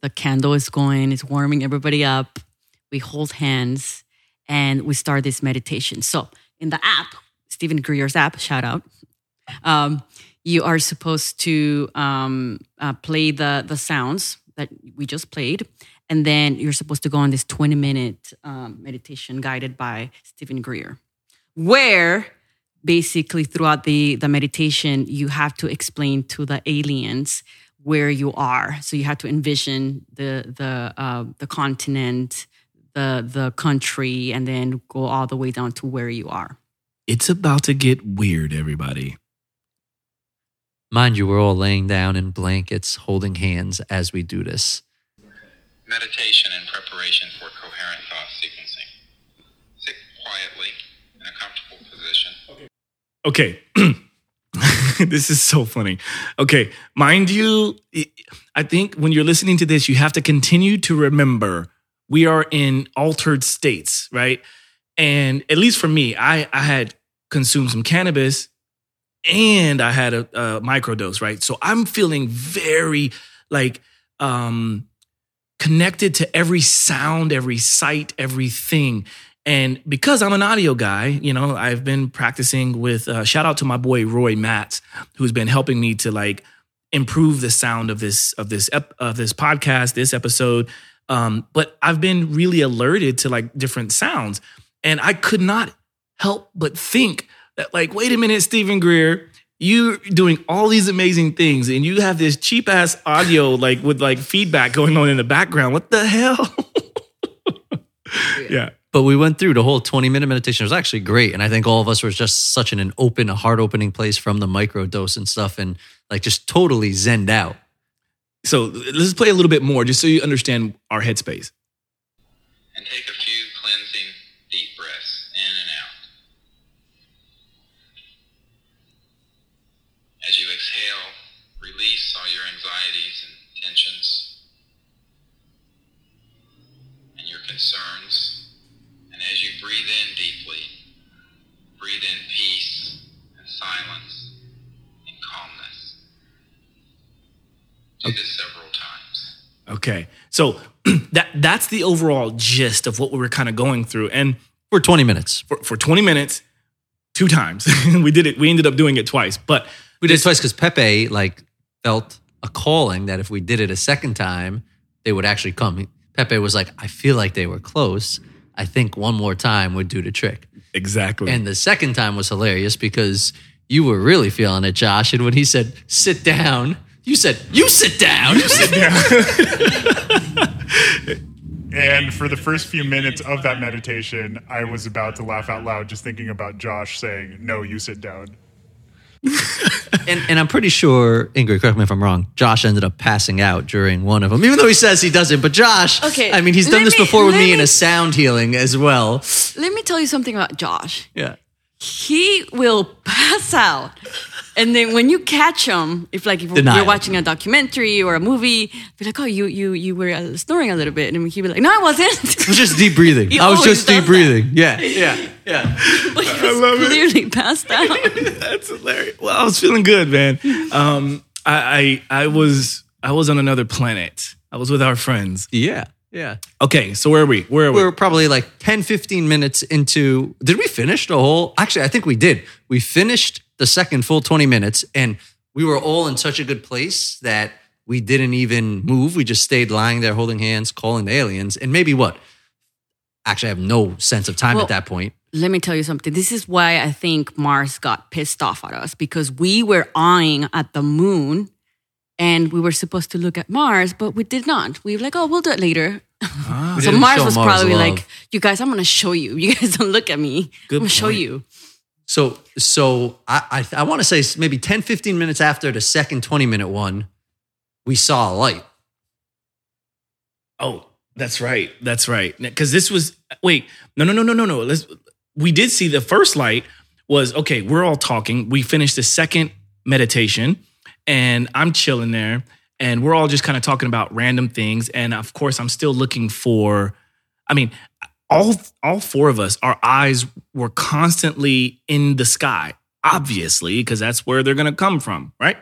the candle is going. It's warming everybody up. We hold hands, and we start this meditation. So in the app, Steven Greer's app, shout out. Um, you are supposed to um, uh, play the the sounds that we just played, and then you're supposed to go on this 20 minute um, meditation guided by Steven Greer, where basically throughout the the meditation you have to explain to the aliens where you are. So you have to envision the the uh, the continent, the the country, and then go all the way down to where you are. It's about to get weird, everybody. Mind you, we're all laying down in blankets, holding hands as we do this. Meditation in preparation for coherent thought sequencing. Sit quietly in a comfortable position. Okay. <laughs> this is so funny. Okay. Mind you, I think when you're listening to this, you have to continue to remember we are in altered states, right? And at least for me, I, I had consumed some cannabis and I had a, a microdose, right? So I'm feeling very like um connected to every sound, every sight, everything. And because I'm an audio guy, you know, I've been practicing with uh, shout out to my boy Roy Matz, who's been helping me to like improve the sound of this of this ep- of this podcast, this episode. Um, but I've been really alerted to like different sounds, and I could not help but think that like, wait a minute, Steven Greer, you're doing all these amazing things, and you have this cheap ass audio like with like feedback going on in the background. What the hell? <laughs> yeah. But we went through the whole 20 minute meditation. It was actually great. And I think all of us were just such an, an open, a heart opening place from the micro dose and stuff and like just totally zened out. So let's play a little bit more just so you understand our headspace. And take a few cleansing deep breaths in and out. As you exhale, release all your anxieties and tensions and your concerns. And as you breathe in deeply, breathe in peace and silence and calmness. Do this several times. Okay. So <clears throat> that that's the overall gist of what we were kind of going through. And For 20 minutes. for, for 20 minutes, two times. <laughs> we did it, we ended up doing it twice. But We did it twice because Pepe like felt a calling that if we did it a second time, they would actually come. Pepe was like, I feel like they were close. I think one more time would do the trick. exactly. And the second time was hilarious because you were really feeling it, Josh. And when he said, sit down, you said, you sit down. You sit down. <laughs> <laughs> And for the first few minutes of that meditation, I was about to laugh out loud just thinking about Josh saying, No, you sit down. And, and I'm pretty sure, Ingrid, correct me if I'm wrong, Josh ended up passing out during one of them, even though he says he doesn't. But Josh, Okay, I mean, he's done let this me- before with let me in a sound healing as well. Let me tell you something about Josh. Yeah. He will pass out. And then when you catch them, if like if Denial. you're watching a documentary or a movie, be like, oh, you you you were uh, snoring a little bit, and he'd be like, no, I wasn't. <laughs> I was just deep breathing. <laughs> He I was always just deep does that. breathing. Yeah, <laughs> yeah, yeah. but he was clearly passed out. That's hilarious. Well, I was feeling good, man. Um, I, I I was I was on another planet. I was with our friends. Yeah, yeah. Okay, so where are we? Where are we? We were probably like 10, 15 minutes into. Did we finish the whole? Actually, I think we did. We finished the second full 20 minutes and we were all in such a good place that we didn't even move. We just stayed lying there holding hands, calling the aliens. And maybe what? Actually, I have no sense of time Well- at that point. Let me tell you something. This is why I think Mars got pissed off at us because we were eyeing at the moon and we were supposed to look at Mars, but we did not. We were like, oh, we'll do it later. Ah. <laughs> We So Mars was Mars probably love. like, you guys, I'm going to show you. <laughs> You guys don't look at me. Good I'm going to show you. So, so I, I, I want to say maybe 10, 15 minutes after the second 20 minute one, we saw a light. Oh, that's right. That's right. Because this was wait, no, no, no, no, no, no. Let's. We did see the first light was okay. We're all talking. We finished the second meditation, and I'm chilling there, and we're all just kind of talking about random things. And of course, I'm still looking for. I mean, all all four of us, our eyes were constantly in the sky, obviously, because that's where they're gonna come from, right?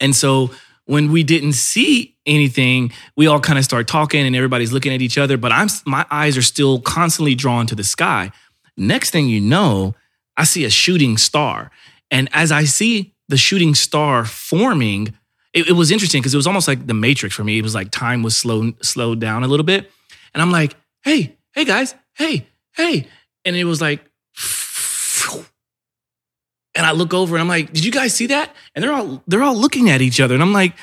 And so when we didn't see anything, we all kind of start talking and everybody's looking at each other, but I'm my eyes are still constantly drawn to the sky. Next thing you know, I see a shooting star. And as I see the shooting star forming, it, it was interesting because it was almost like the matrix for me. It was like time was slow slowed down a little bit. And I'm like, hey, hey guys, hey, hey. And it was like and I look over and I'm like, "Did you guys see that?" And they're all they're all looking at each other, and I'm like,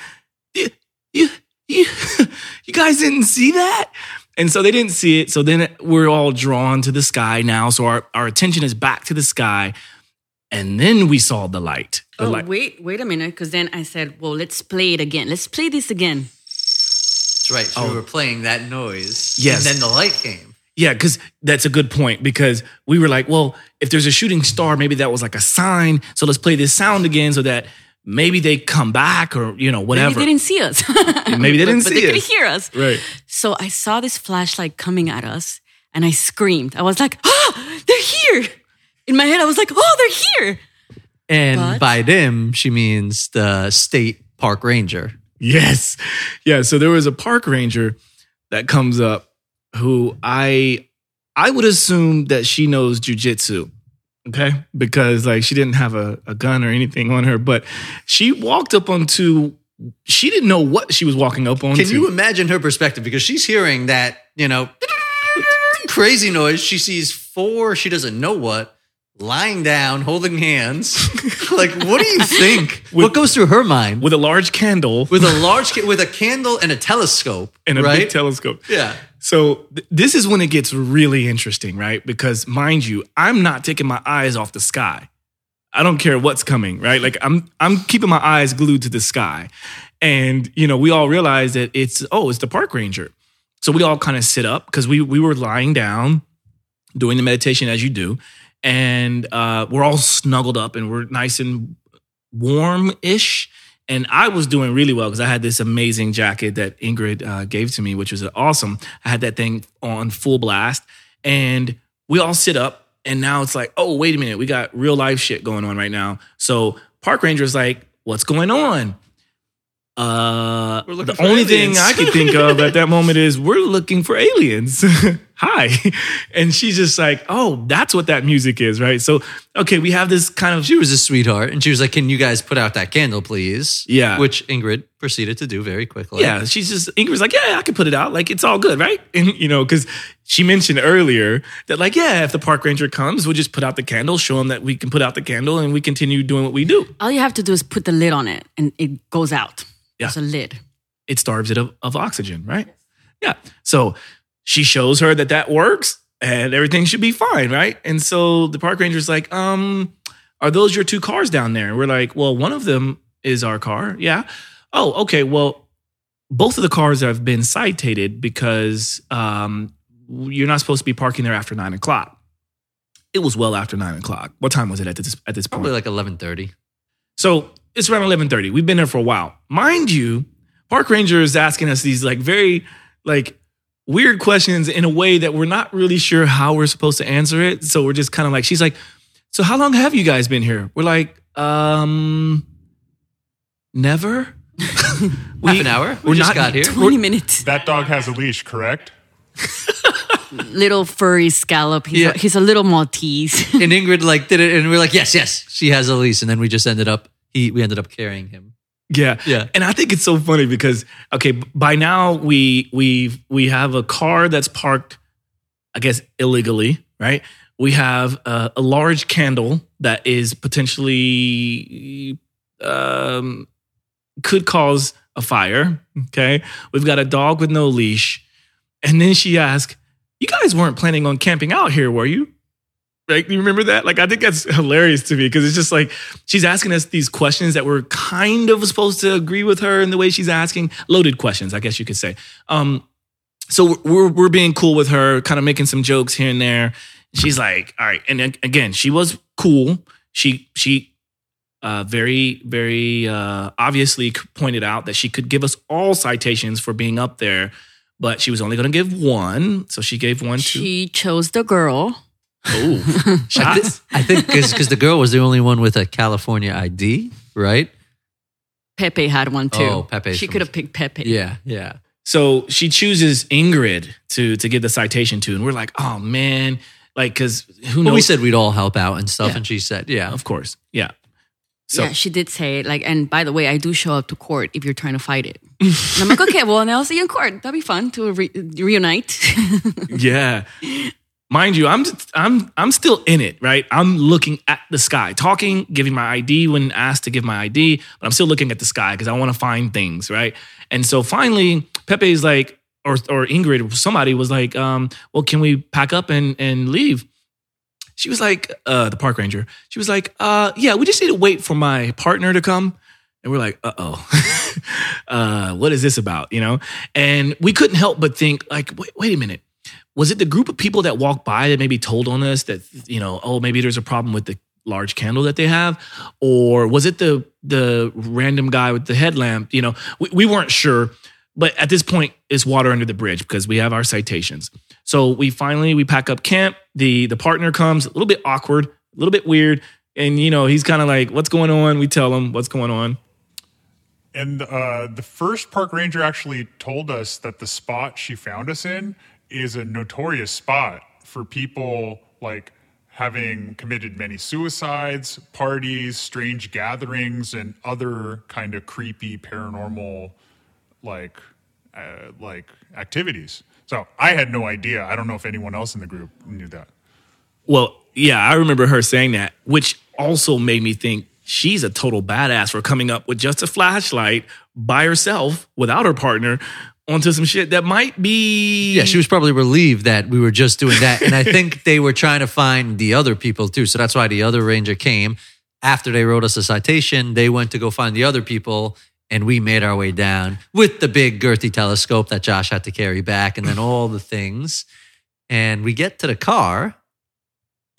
"You you you, <laughs> you guys didn't see that?" And so they didn't see it. So then we're all drawn to the sky now. So our, our attention is back to the sky. And then we saw the light. The Oh, light. wait, wait a minute. Because then I said, well, let's play it again. Let's play this again. That's right. So oh. we were playing that noise. Yes. And then the light came. Yeah, because that's a good point. Because we were like, well, if there's a shooting star, maybe that was like a sign. So let's play this sound again so that maybe they come back or, you know, Maybe whatever. they didn't see us. <laughs> Maybe they didn't see us. but see they could us. hear us. Right. So I saw this flashlight coming at us and I screamed. I was like, oh, <gasps> they're here. In my head, I was like, oh, they're here. And But- by them, she means the state park ranger. Yes. Yeah. So there was a park ranger that comes up who I I would assume that she knows jujitsu. Okay. Because like she didn't have a, a gun or anything on her, but she walked up onto she didn't know what she was walking up onto. Can you imagine her perspective? Because she's hearing that, you know, <laughs> crazy noise. She sees four, she doesn't know what, lying down, holding hands. <laughs> like, what do you think? <laughs> what goes through her mind? with a large candle With a large, with a candle and a telescope. and a right? big telescope. Yeah. So th- this is when it gets really interesting, right? Because mind you, I'm not taking my eyes off the sky. I don't care what's coming, right? Like I'm I'm keeping my eyes glued to the sky. And you know, we all realize that it's oh, it's the park ranger. So we all kind of sit up because we we were lying down doing the meditation as you do. And uh, we're all snuggled up and we're nice and warm-ish. And I was doing really well because I had this amazing jacket that Ingrid uh, gave to me, which was awesome. I had that thing on full blast, and we all sit up. And now it's like, oh, wait a minute, we got real life shit going on right now. So Park Ranger's like, what's going on? Uh, the only aliens. thing I could think <laughs> of at that moment is we're looking for aliens. <laughs> Hi. <laughs> And she's just like, oh, that's what that music is, right? So, okay, we have this kind of She was a sweetheart. And she was like, Can you guys put out that candle, please? Yeah. Which Ingrid proceeded to do very quickly. Yeah, she's just Ingrid's like, yeah, I can put it out. Like it's all good, right? <laughs> And you know, because she mentioned earlier that like, yeah, if the park ranger comes, we'll just put out the candle, show him that we can put out the candle, and we continue doing what we do. All you have to do is put the lid on it and it goes out. Yeah. There's a lid. It starves it of, of oxygen, right? Yeah. So she shows her that that works and everything should be fine, right? And so the park ranger's like, um, are those your two cars down there? And we're like, well, one of them is our car. Yeah. Oh, okay. Well, both of the cars have been citated because um, you're not supposed to be parking there after nine o'clock. It was well after nine o'clock. What time was it at this at this point? Probably like eleven thirty. So it's around eleven thirty. We've been there for a while, mind you. Park ranger is asking us these like very like weird questions in a way that we're not really sure how we're supposed to answer it. So we're just kind of like, she's like, "So how long have you guys been here?" We're like, um, never. <laughs> Half an hour. We we're just not- got here. 20 minutes. That dog has a leash, correct? <laughs> Little furry scallop. He's, Yeah. a, he's a little Maltese. and Ingrid like did it, and we are like, yes, yes, she has a leash. and then we just ended up he we ended up carrying him. Yeah. Yeah. And I think it's so funny because okay, by now we we we have a car that's parked I guess illegally, right? We have a, a large candle that is potentially um could cause a fire, okay? We've got a dog with no leash. And then she asked, "You guys weren't planning on camping out here, were you?" Like, you remember that? Like, I think that's hilarious to me because it's just like she's asking us these questions that we're kind of supposed to agree with her in the way she's asking. Loaded questions, I guess you could say. Um, so we're we're being cool with her, kind of making some jokes here and there. She's like, all right, and again, she was cool. She she uh, very very uh, obviously pointed out that she could give us all citations for being up there, but she was only going to give one. So she gave one to she chose the girl. Oh I, shots. I think because the girl was the only one with a California ID, right? Pepe had one too. Oh, Pepe's She could have picked Pepe. Yeah, yeah. So she chooses Ingrid to to give the citation to, and we're like, oh man, like because who But knows? we said we'd all help out and stuff, Yeah. and she said, yeah. of course, yeah. So yeah, she did say like, and by the way, I do show up to court if you're trying to fight it. and I'm like, okay, well, now I'll see you in court. That'd be fun to re- reunite. <laughs> yeah. Mind you, I'm I'm I'm still in it, right? I'm looking at the sky, talking, giving my ID when asked to give my ID, but I'm still looking at the sky because I want to find things, right? And so finally, Pepe's like, or or Ingrid, somebody was like, um, well, can we pack up and and leave? She was like, uh, the park ranger. She was like, uh, yeah, we just need to wait for my partner to come. And we're like, uh oh, <laughs> uh, what is this about? You know? And we couldn't help but think, like, wait, wait a minute. Was it the group of people that walked by that maybe told on us that, you know, oh, maybe there's a problem with the large candle that they have? Or was it the the random guy with the headlamp? You know, we, we weren't sure. But at this point, it's water under the bridge because we have our citations. So we finally we pack up camp. The the partner comes, a little bit awkward, a little bit weird. And you know, he's kind of like, what's going on? We tell him what's going on. And uh, the first park ranger actually told us that the spot she found us in is a notorious spot for people like having committed many suicides, parties, strange gatherings, and other kind of creepy paranormal like uh, like activities. So I had no idea. I don't know if anyone else in the group knew that. Well, yeah, I remember her saying that, which also made me think she's a total badass for coming up with just a flashlight by herself without her partner onto some shit that might be. Yeah, she was probably relieved that we were just doing that. And I <laughs> think they were trying to find the other people too. So that's why the other ranger came. After they wrote us a citation, they went to go find the other people. And we made our way down with the big girthy telescope that Josh had to carry back and then all the things. And we get to the car.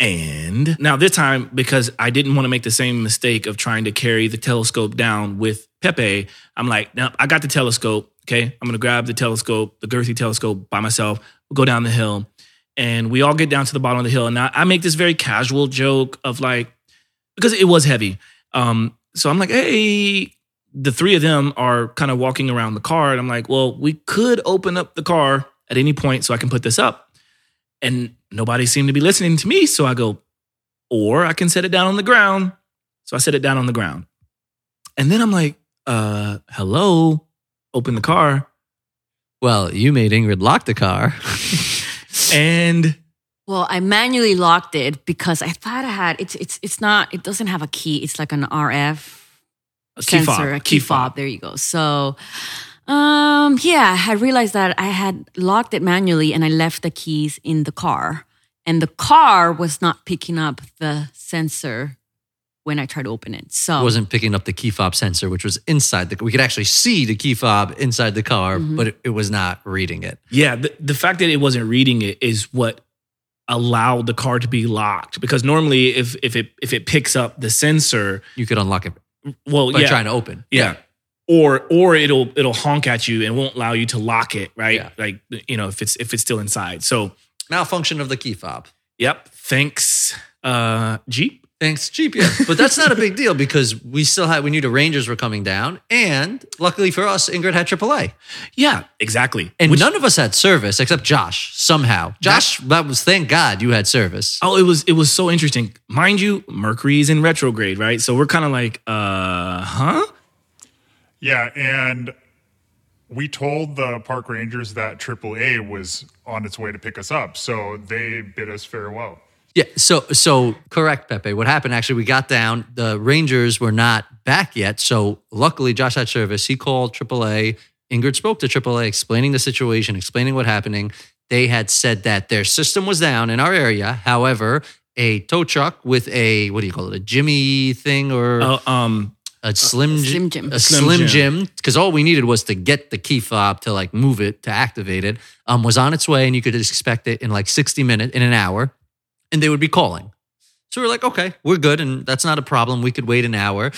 And now this time, because I didn't want to make the same mistake of trying to carry the telescope down with Pepe, I'm like, no, I got the telescope. Okay. I'm going to grab the telescope, the girthy telescope by myself. We'll go down the hill. And we all get down to the bottom of the hill. And I, I make this very casual joke of like, because it was heavy. Um, so I'm like, hey, the three of them are kind of walking around the car. And I'm like, well, we could open up the car at any point so I can put this up. And nobody seemed to be listening to me. So I go, or I can set it down on the ground. So I set it down on the ground. And then I'm like, uh, hello, open the car. Well, you made Ingrid lock the car. <laughs> And well, I manually locked it because I thought I had it's it's it's not it doesn't have a key. It's like an RF a key sensor, fob, a key, fob. There you go. So Um, yeah, I realized that I had locked it manually and I left the keys in the car. And the car was not picking up the sensor when I tried to open it. So wasn't picking up the key fob sensor, which was inside the. We could actually see the key fob inside the car, Mm-hmm. but it, it was not reading it. Yeah, the, the fact that it wasn't reading it is what allowed the car to be locked. Because normally, if if it if it picks up the sensor, You could unlock it well, by yeah, trying to open. yeah. Or or it'll it'll honk at you and won't allow you to lock it, right? Yeah. Like you know, if it's if it's still inside. So, malfunction of the key fob. yep. Thanks, uh, Jeep. Thanks, Jeep. Yeah, but that's not a big deal because we still had we knew the Rangers were coming down, and luckily for us, Ingrid had AAA, Yeah, exactly. and Which- none of us had service except Josh. Somehow, Josh, that was thank God you had service. Oh, it was it was so interesting. Mind you, Mercury's in retrograde, right? So we're kind of like, uh, huh? Yeah, and we told the park rangers that AAA was on its way to pick us up, so they bid us farewell. Yeah, so so correct, Pepe. What happened actually? We got down. The Rangers were not back yet, so luckily Josh had service. He called AAA. Ingrid spoke to AAA, explaining the situation, explaining what happening. They had said that their system was down in our area. However, a tow truck with a what do you call it, a Jimmy thing or Uh, um, a slim Slim Jim. a Slim slim Jim. Jim, because all we needed was to get the key fob to like move it to activate it. Um, was on its way, and you could expect it in like sixty minutes, in an hour, and they would be calling. So we're like, okay, we're good, and that's not a problem. We could wait an hour.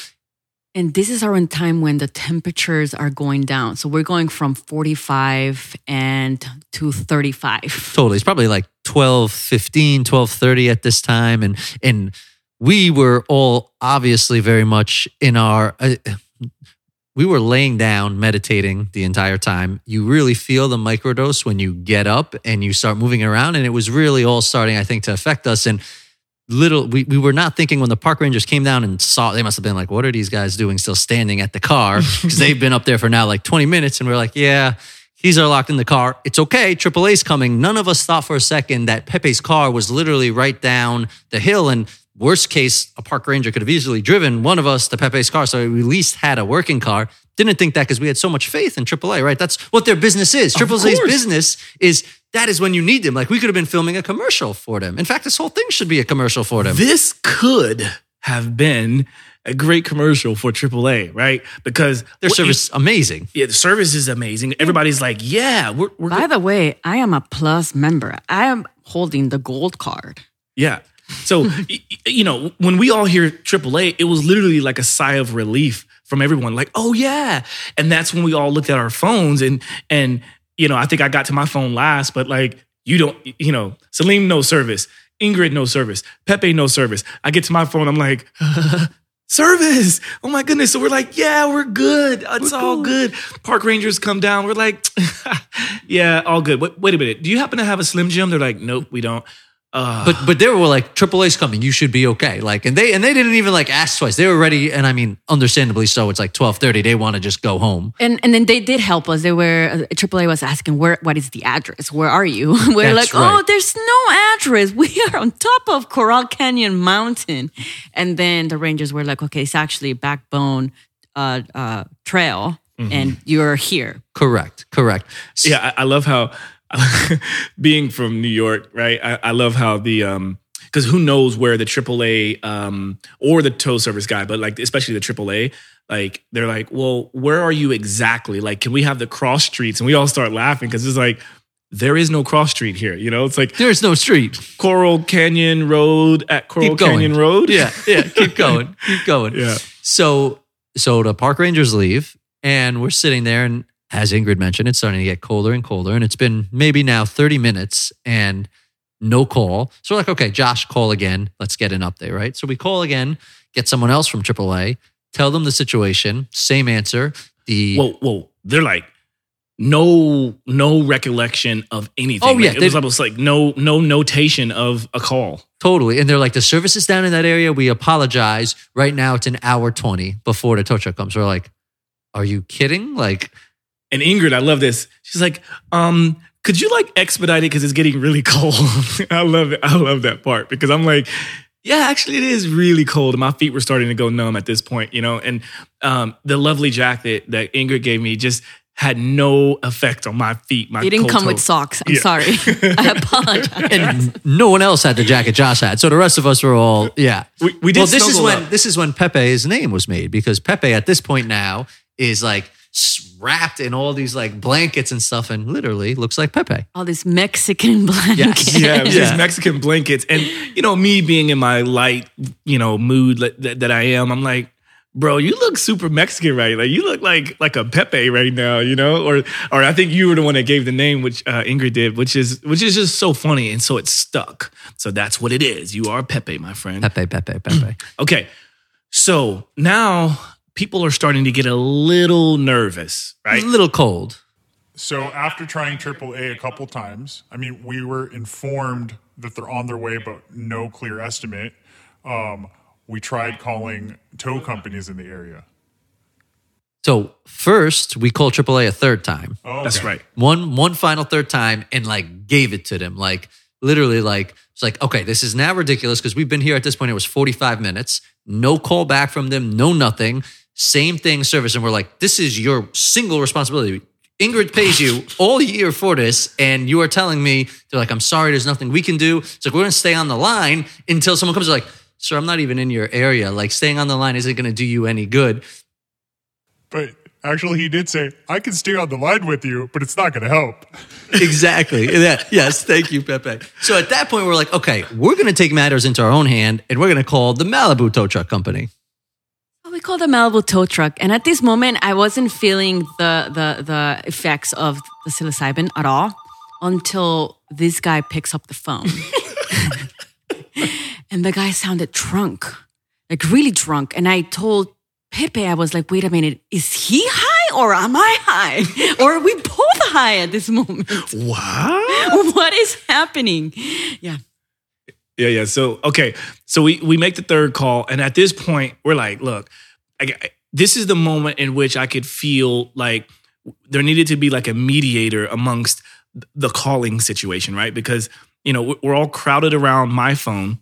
And this is around time when the temperatures are going down. So we're going from 45 and to 35. Totally, it's probably like 12, 15, 12, 30 at this time, and and we were all obviously very much in our. Uh, we were laying down meditating the entire time. You really feel the microdose when you get up and you start moving around. And it was really all starting, I think, to affect us. And little, we, we were not thinking when the park rangers came down and saw, they must have been like, what are these guys doing still standing at the car? <laughs> Because they've been up there for now like 20 minutes. And we're like, yeah, keys are locked in the car. It's okay. AAA's coming. None of us thought for a second that Pepe's car was literally right down the hill. And worst case, a park ranger could have easily driven one of us to Pepe's car. So we at least had a working car. Didn't think that because we had so much faith in AAA, right? That's what their business is. AAA's business is that is when you need them. Like we could have been filming a commercial for them. In fact, this whole thing should be a commercial for them. this could have been a great commercial for AAA, right? Because Their what you- service amazing. yeah, the service is amazing. Everybody's like, yeah, we're, we're By the way, I am a plus member. I am holding the gold card. Yeah. So, you know, when we all hear AAA, it was literally like a sigh of relief from everyone. Like, oh yeah, and that's when we all looked at our phones and and you know, I think I got to my phone last, but like you don't, you know, Salim no service, Ingrid no service, Pepe no service. I get to my phone, I'm like. <laughs> Service! Oh my goodness! So we're like, yeah, we're good. It's all good. Park rangers come down. We're like, <laughs> yeah, all good. Wait, wait a minute. Do you happen to have a Slim Jim? They're like, nope, we don't. Uh, But but they were like AAA's coming. You should be okay. Like and they and they didn't even like ask twice. They were ready. And I mean, understandably so. It's like twelve thirty. They want to just go home. And and then they did help us. They were uh, AAA was asking where what is the address? Where are you? <laughs> We're That's like, oh, there's no address. <laughs> We are on top of Corral Canyon Mountain. And then the Rangers were like, okay, it's actually Backbone uh, uh, Trail, and you're here. Correct. Correct. yeah, I, I love how <laughs> being from New York, right? I, I love how the um because who knows where the AAA um or the tow service guy, but like especially the AAA, like they're like, well, where are you exactly? Like, can we have the cross streets? And we all start laughing because it's like there is no cross street here. You know, it's like There's no street. Corral Canyon Road at Corral. Canyon Road. Yeah. Yeah. Keep going. Keep going. <laughs> Yeah. So so the park rangers leave, and we're sitting there, and as Ingrid mentioned, it's starting to get colder and colder, and it's been maybe now thirty minutes, and no call. So we're like, okay, Josh, call again. Let's get an update, right? So we call again, get someone else from AAA, tell them the situation, same answer. The Whoa, whoa. They're like, no, no recollection of anything. Oh, yeah, it they- was almost like no, no notation of a call. Totally. And they're like, the service is down in that area. We apologize. Right now, it's an hour 20 before the tow truck comes. We're like, are you kidding? Like, And Ingrid, I love this. She's like, um, could you like expedite it because it's getting really <laughs> cold? I love it. I love that part because I'm like, yeah, actually, it is really cold. And my feet were starting to go numb at this point, you know. And um, the lovely jacket that Ingrid gave me just had no effect on my feet. My He didn't cold come with socks. I'm Yeah. sorry. <laughs> I apologize. and no one else had the jacket Josh had. So the rest of us were all, yeah. We- we did well, this is when up. this is when Pepe's name was made because Pepe at this point now is like s- wrapped in all these like blankets and stuff, and literally looks like Pepe. All these Mexican <laughs> blankets. Yeah, it was Yeah. these Mexican blankets. And, you know, me being in my light, you know, mood that, that, that I am, I'm like, bro, you look super Mexican, right? Like you look like like a Pepe right now, you know? Or or I think you were the one that gave the name, which uh, Ingrid did, which is which is just so funny. And so it stuck. So that's what it is. You are Pepe, my friend. Pepe, Pepe, Pepe. <clears throat> Okay. So now people are starting to get a little nervous, right? A little cold. So after trying AAA a couple times, I mean, we were informed that they're on their way, but no clear estimate. Um, we tried calling tow companies in the area. So first we called AAA a third time. Oh, That's right. one one final third time and like gave it to them like literally like it's like okay this is now ridiculous because we've been here at this point it was 45 minutes no call back from them no nothing same thing service and we're like this is your single responsibility ingrid pays you all year for this and you are telling me they're like i'm sorry there's nothing we can do it's like we're gonna stay on the line until someone comes like sir i'm not even in your area like staying on the line isn't gonna do you any good But actually, he did say, I can stay on the line with you, but it's not going to help. <laughs> exactly. Yeah. Yes. Thank you, Pepe. So at that point, we're like, okay, we're going to take matters into our own hand and we're going to call the Malibu Tow Truck Company. We call the Malibu tow truck, and at this moment, I wasn't feeling the the the effects of the psilocybin at all until this guy picks up the phone, <laughs> and the guy sounded drunk, like really drunk. And I told Pepe, I was like, "Wait a minute, is he high or am I high, <laughs> or are we both high at this moment? What? <laughs> what is happening?" Yeah. Yeah, yeah. So okay, so we we make the third call, and at this point, we're like, look, I, this is the moment in which I could feel like there needed to be like a mediator amongst the calling situation, right? Because you know we're all crowded around my phone,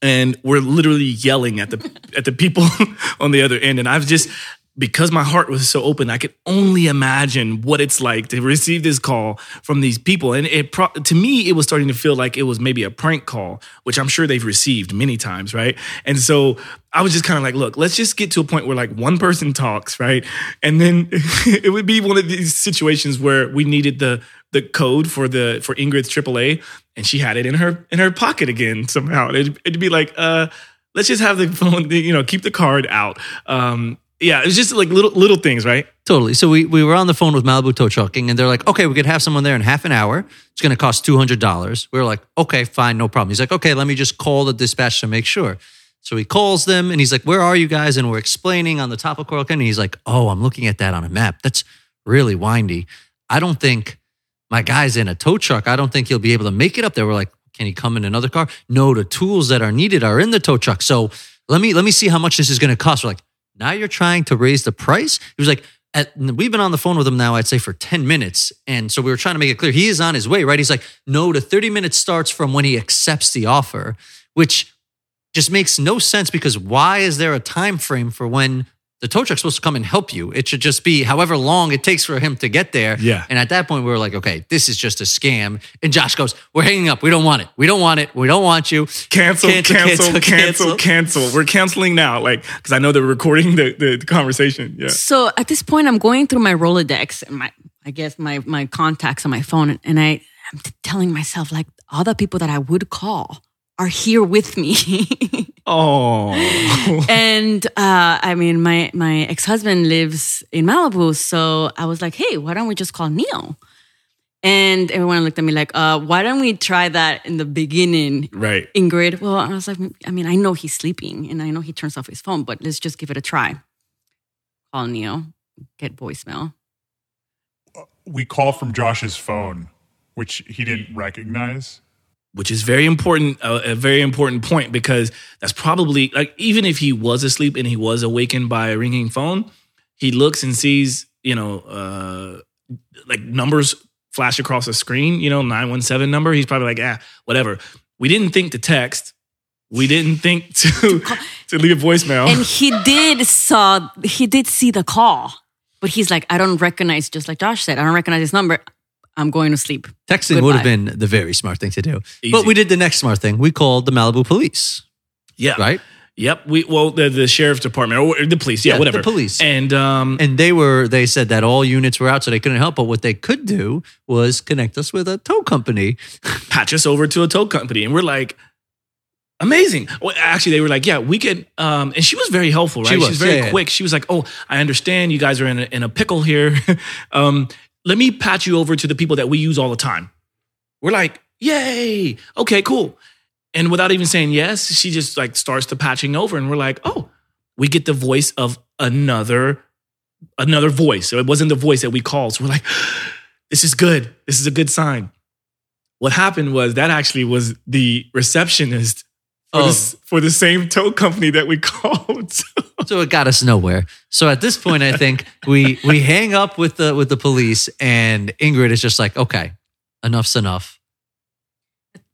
and we're literally yelling at the at the people <laughs> on the other end, and I've just because my heart was so open, I could only imagine what it's like to receive this call from these people. And it pro- to me, it was starting to feel like it was maybe a prank call, which I'm sure they've received many times, right? And so I was just kind of like, look, let's just get to a point where like one person talks, right? And then <laughs> it would be one of these situations where we needed the the code for the for Ingrid's AAA, and she had it in her in her pocket again somehow. It'd, it'd be like, uh, let's just have the phone, you know, keep the card out. Um, yeah, it was just like little little things, right? Totally. So we, we were on the phone with Malibu Tow Trucking and they're like, okay, we could have someone there in half an hour. It's going to cost $200. We are like, okay, fine, no problem. He's like, okay, let me just call the dispatch to make sure. So he calls them and he's like, where are you guys? And we're explaining on the top of Corral Canyon. He's like, oh, I'm looking at that on a map. That's really windy. I don't think my guy's in a tow truck. I don't think he'll be able to make it up there. We're like, can he come in another car? No, the tools that are needed are in the tow truck. So let me let me see how much this is going to cost. We're like, now you're trying to raise the price. He was like, at, we've been on the phone with him now, I'd say for 10 minutes. And so we were trying to make it clear he is on his way, right? He's like, no, the 30 minutes starts from when he accepts the offer, which just makes no sense because why is there a time frame for when the tow truck's supposed to come and help you? It should just be however long it takes for him to get there. Yeah. And at that point, we were like, okay, this is just a scam. And Josh goes, we're hanging up. We don't want it. We don't want it. We don't want you. Cancel, cancel, cancel, cancel. We're canceling now, like because I know they're recording the, the, the conversation. Yeah. So at this point, I'm going through my Rolodex and my, I guess my my contacts on my phone, and I am telling myself like all the people that I would call are here with me. <laughs> Oh, <laughs> and uh, I mean, my my ex husband lives in Malibu, so I was like, hey, why don't we just call Neil? And everyone looked at me like, uh, why don't we try that in the beginning? right. Ingrid. Well, I was like, I mean, I know he's sleeping and I know he turns off his phone, but let's just give it a try. Call Neil, get voicemail. We call from Josh's phone, which he didn't recognize. Which is very important, uh, a very important point because that's probably like even if he was asleep and he was awakened by a ringing phone, he looks and sees you know uh, like numbers flash across the screen, you know nine one seven number. He's probably like ah whatever. We didn't think to text. We didn't think <laughs> to to leave a voicemail. And he did saw he did see the call, But he's like, I don't recognize, just like Josh said, I don't recognize this number. I'm going to sleep. Texting would have been the very smart thing to do. Easy. But we did the next smart thing. We called the Malibu police, Yeah. right? Yep. We well the, the sheriff's department or the police. Yeah, Yeah, whatever. the police. And um And they were they said that all units were out, so they couldn't help. But what they could do was connect us with a tow company. <laughs> patch us over to a tow company. And we're like, amazing. Well, actually, they were like, yeah, we could. Um, and she was very helpful, right? She was, She's very yeah, yeah. quick. She was like, oh, I understand you guys are in a, in a pickle here. <laughs> um, let me patch you over to the people that we use all the time. We're like, yay. Okay, cool. And without even saying yes, she just like starts to patching over. And we're like, oh, we get the voice of another another voice. So it wasn't the voice that we called. So we're like, <gasps> this is good. This is a good sign. What happened was that actually was the receptionist for, Oh. the, um, for the same tow company that we <laughs> called. So it got us nowhere. So at this point, I think we we hang up with the with the police, and Ingrid is just like, okay, enough's enough.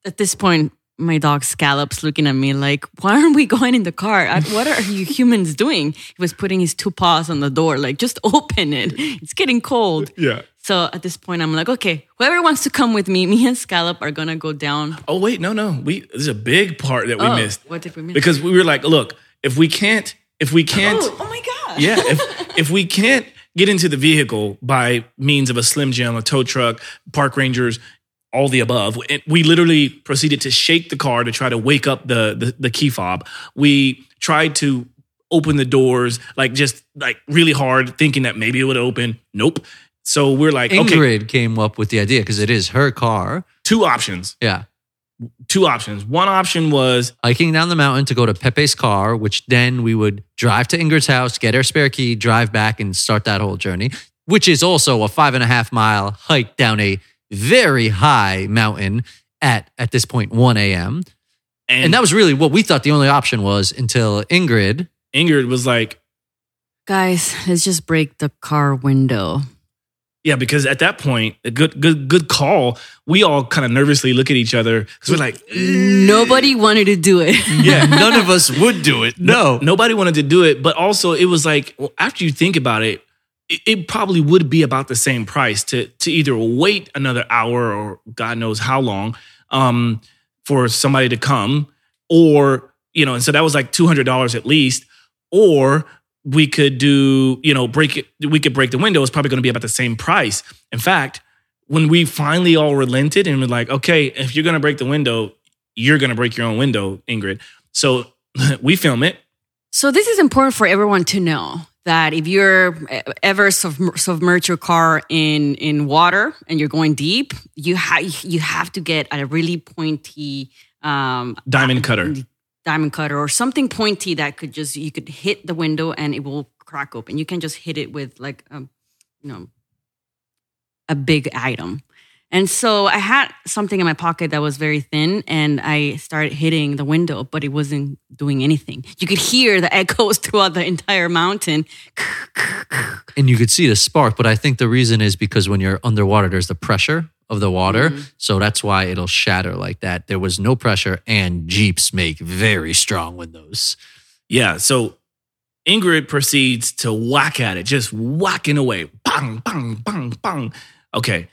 At this point, my dog Scallop's looking at me like, why aren't we going in the car? What are you humans doing? He was putting his two paws on the door, like, just <laughs> open it. It's getting cold. yeah. So at this point, I'm like, okay, whoever wants to come with me, <laughs> me and Scallop are gonna go down. Oh wait, no, no. We there's a big part that we Oh, missed What did we miss? because we were like, look, if we can't, if we can't, oh, oh my god. yeah, if <laughs> if we can't get into the vehicle by means of a slim jim, a tow truck, park rangers, all the above, we literally proceeded to shake the car to try to wake up the the, the key fob. We tried to open the doors like just like really hard, thinking that maybe it would open. Nope. So we're like, okay, Ingrid came up with the idea because it is her car. two options. Yeah. Two options. One option was Hiking down the mountain to go to Pepe's car, which then we would drive to Ingrid's house, get her spare key, drive back, and start that whole journey, which is also a five and a half mile hike down a very high mountain at, at this point, 1 a.m. and, And that was really what we thought the only option was until Ingrid Ingrid was like, Guys, let's just break the car window. Yeah, because at that point, a good, good, good call. We all kind of nervously look at each other because we're like, Nobody wanted to do it. <laughs> yeah, none of us would do it. No. nobody wanted to do it. But also, it was like, well, after you think about it, it, it probably would be about the same price to to either wait another hour or God knows how long um, for somebody to come, or you know, and so that was like two hundred dollars at least, or we could do, you know, break it. We could break the window. It's probably going to be about the same price. In fact, when we finally all relented and were like, okay, if you're going to break the window, you're going to break your own window, Ingrid. So <laughs> we film it. So this is important for everyone to know that if you're ever submerge your car in in water and you're going deep, you have you have to get a really pointy um, Diamond cutter. Diamond cutter or something pointy that could just you could hit the window and it will crack open. You can just hit it with like a, you know a big item. And so I had something in my pocket that was very thin and I started hitting the window, but it wasn't doing anything. You could hear the echoes <laughs> throughout the entire mountain. and you could see the spark. But I think the reason is because when you're underwater, there's the pressure of the water. Mm-hmm. So that's why it'll shatter like that. There was no pressure, and Jeeps make very strong windows. Yeah. So Ingrid proceeds to whack at it, just whacking away. Bang, bang, bang, bang. Okay.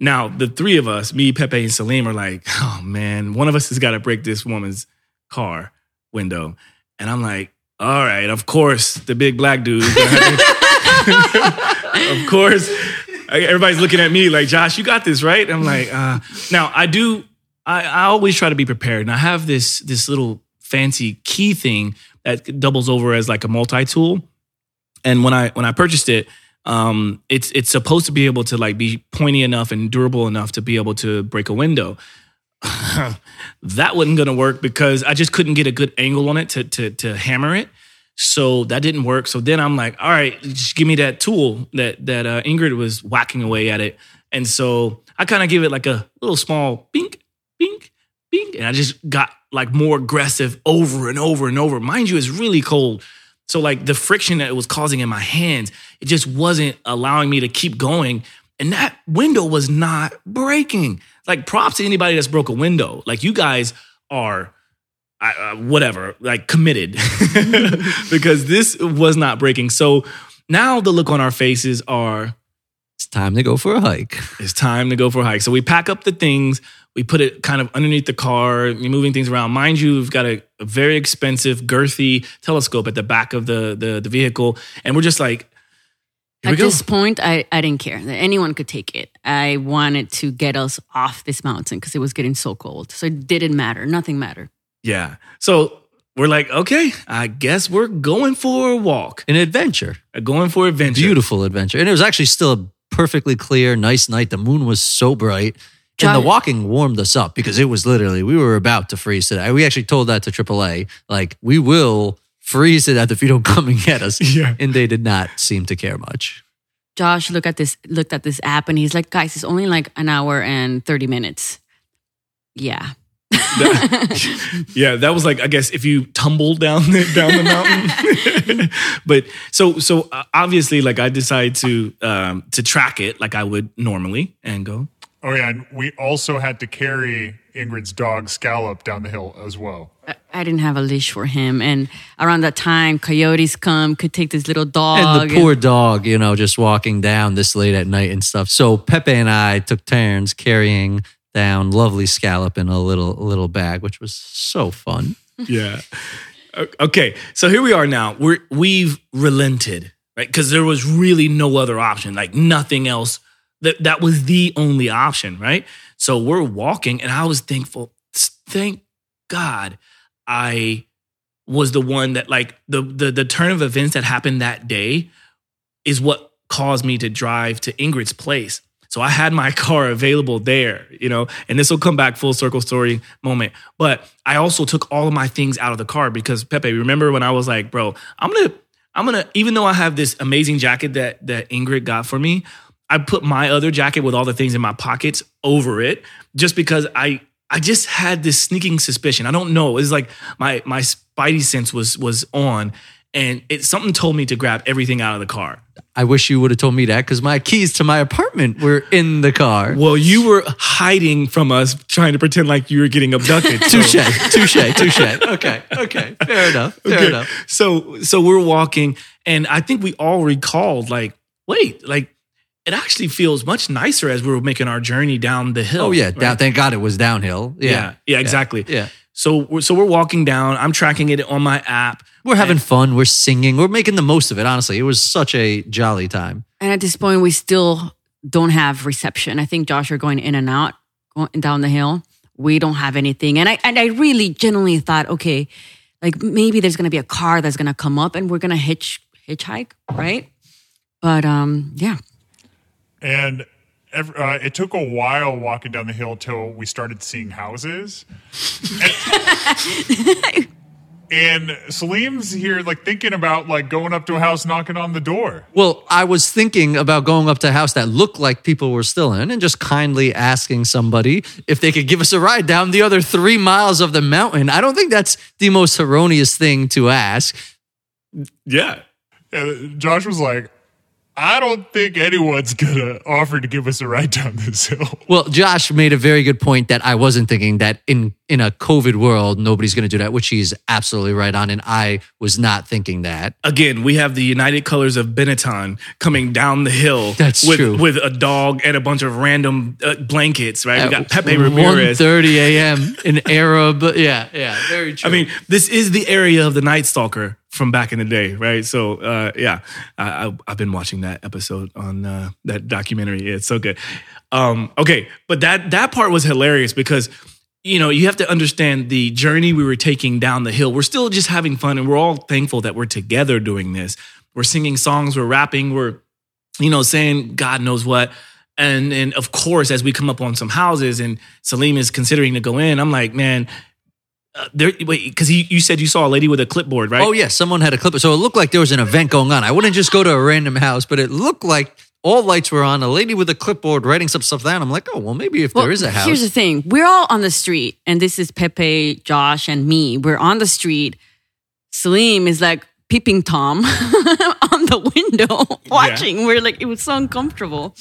Now, the three of us, me, Pepe, and Salim, are like, <laughs> oh man, one of us has got to break this woman's car window. And I'm like, all right, of course, the big black dude. <laughs> of course. Everybody's looking at me like, Josh, you got this, right? I'm like, uh, now I do, I, I always try to be prepared. And I have this, this little fancy key thing that doubles over as like a multi-tool. And when I when I purchased it, um, it's it's supposed to be able to like be pointy enough and durable enough to be able to break a window. <laughs> that wasn't gonna work because I just couldn't get a good angle on it to to to hammer it. So that didn't work. So then I'm like, all right, just give me that tool that that uh, Ingrid was whacking away at it. And so I kind of give it like a little small bink, bink, bink, and I just got like more aggressive over and over and over. Mind you, it's really cold. So like the friction that it was causing in my hands, it just wasn't allowing me to keep going. And that window was not breaking. Like props to anybody that's broke a window. Like you guys are uh, whatever, like committed <laughs> because this was not breaking. So now the look on our faces are It's time to go for a hike. it's time to go for a hike. So we pack up the things, we put it kind of underneath the car, you're moving things around. Mind you, we've got a, a very expensive, girthy telescope at the back of the the, the vehicle, and we're just like, here we At go. this point, I, I didn't care. That anyone could take it. I wanted to get us off this mountain because it was getting so cold. So it didn't matter. Nothing mattered. Yeah. So we're like, okay, I guess we're going for a walk, An adventure. Uh, going for adventure. Beautiful adventure. And it was actually still a perfectly clear, nice night. The moon was so bright. And the walking warmed us up because it was literally, we were about to freeze today. We actually told that to AAA, like, we will freeze to death if you don't <laughs> come and get us. Yeah. And they did not seem to care much. Josh looked at this looked at this app and he's like, guys, it's only like an hour and 30 minutes. Yeah. <laughs> yeah, that was like I guess if you tumble down the, down the mountain. <laughs> but so so uh, obviously, like I decided to um, to track it like I would normally and go. Oh yeah, and we also had to carry Ingrid's dog Scallop down the hill as well. I, I didn't have a leash for him. And around that time, coyotes come, could take this little dog. And dog. the poor dog, you know, just walking down this late at night and stuff. So Pepe and I took turns carrying down lovely scallop in a little little bag, which was so fun. Yeah. Okay, so here we are now. We're we've relented, right? Because there was really no other option, like nothing else. That that was the only option, right? So we're walking, and I was thankful. Thank God, I was the one that like the the the turn of events that happened that day is what caused me to drive to Ingrid's place. So I had my <laughs> car available there, you know, and this will come back full circle story moment. But I also took all of my things out of the car because Pepe, remember when I was like, bro, I'm gonna, I'm gonna, even though I have this amazing jacket that that Ingrid got for me, I put my other jacket with all the things in my pockets over it just because I I just had this sneaking suspicion. I don't know. It's like my my spidey sense was was on and it something told me to grab everything out of the car. I wish you would have told me that because my keys to my apartment were in the car. Well, you were hiding from us trying to pretend like you were getting abducted. so- Touche, touche, touche. Okay, okay, fair enough, fair Okay. enough. So so we're walking, and I think we all recalled like, wait, like it actually feels much nicer as we were making our journey down the hill. Oh yeah, right? down, thank God it was downhill. Yeah, yeah, yeah, exactly. Yeah. So we're, so we're walking down. I'm tracking it on my app. We're having fun. We're singing. We're making the most of it. Honestly, it was such a jolly time. and at this point, we still don't have reception. I think Josh are going in and out, going down the hill. We don't have anything. And I and I really genuinely thought, okay, like maybe there's gonna be a car that's gonna come up and we're gonna hitch hitchhike, right? But um, yeah. And ev- uh, it took a while walking down the hill till we started seeing houses. and, <laughs> and Salim's here, like thinking about like going up to a house, knocking on the door. Well, I was thinking about going up to a house that looked like people were still in and just kindly asking somebody if they could give us a ride down the other three miles of the mountain. I don't think that's the most erroneous thing to ask. Yeah. And Josh was like, "I don't think anyone's gonna offer to give us a ride down this hill." Well, Josh made a very good point that I wasn't thinking that in in a COVID world nobody's going to do that, which he's absolutely right on, and I was not thinking that. Again, we have the United Colors of Benetton coming down the hill. That's with, true. With a dog and a bunch of random uh, blankets, right? we got Pepe One Ramirez. thirty a.m. in Arab. Yeah, yeah, very true. I mean, this is the area of the Night Stalker from back in the day, right? So, uh, yeah, I, I've been watching that episode on uh, that documentary. Yeah, it's so good. Um, okay, but that that part was hilarious because you know you have to understand the journey we were taking down the hill. We're still just having fun, and we're all thankful that we're together doing this. We're singing songs, we're rapping, we're you know saying God knows what. And and of course, as we come up on some houses, and Salim is considering to go in, I'm like, man, uh, there wait because you said you saw a lady with a clipboard right Oh yeah, someone had a clipboard, So it looked like there was an event going on. I wouldn't just go to a random house, but it looked like all lights were on. A lady with a clipboard writing some stuff down. I'm like, oh well, maybe if Well, there is a house. Here's the thing: we're all on the street, and this is Pepe, Josh, and me. We're on the street. Salim is like peeping tom <laughs> on the window, <laughs> watching. We're like, it was so uncomfortable.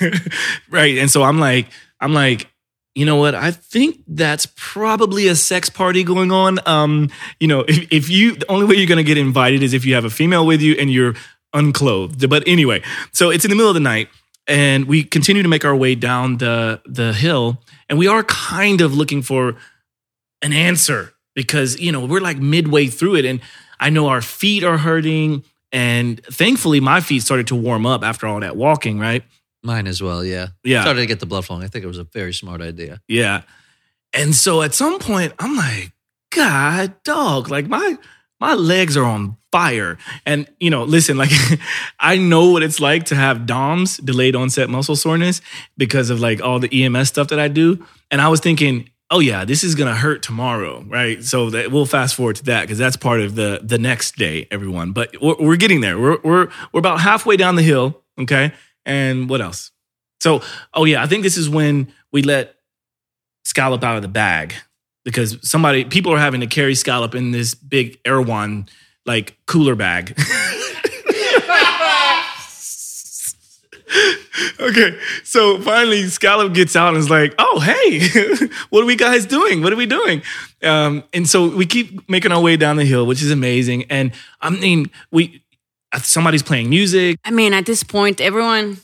<laughs> right and so i'm like i'm like you know what i think that's probably a sex party going on um you know if, if you the only way you're gonna get invited is if you have a female with you and you're unclothed. But anyway, so it's in the middle of the night, and we continue to make our way down the the hill, and we are kind of looking for an answer because you know we're like midway through it, and I know our feet are hurting, and thankfully my feet started to warm up after all that walking, right? Mine as well, yeah. Yeah. Started to get the blood flowing. I think it was a very smart idea. Yeah. And so at some point, I'm like, God, dog, like my my legs are on fire. And you know, listen, like <laughs> I know what it's like to have DOMS, delayed onset muscle soreness, because of like all the EMS stuff that I do. And I was thinking, oh yeah, this is gonna hurt tomorrow, right? So that we'll fast forward to that because that's part of the the next day, everyone. But we're, we're getting there. We're we're we're about halfway down the hill, okay? And what else? So, oh yeah, I think this is when we let Scallop out of the bag because somebody, people are having to carry Scallop in this big Erewhon like cooler bag. <laughs> okay, so finally Scallop gets out and is like, "Oh, hey, <laughs> what are we guys doing? What are we doing?" Um, and so we keep making our way down the hill, which is amazing. And I mean, we somebody's playing music. I mean, at this point, everyone.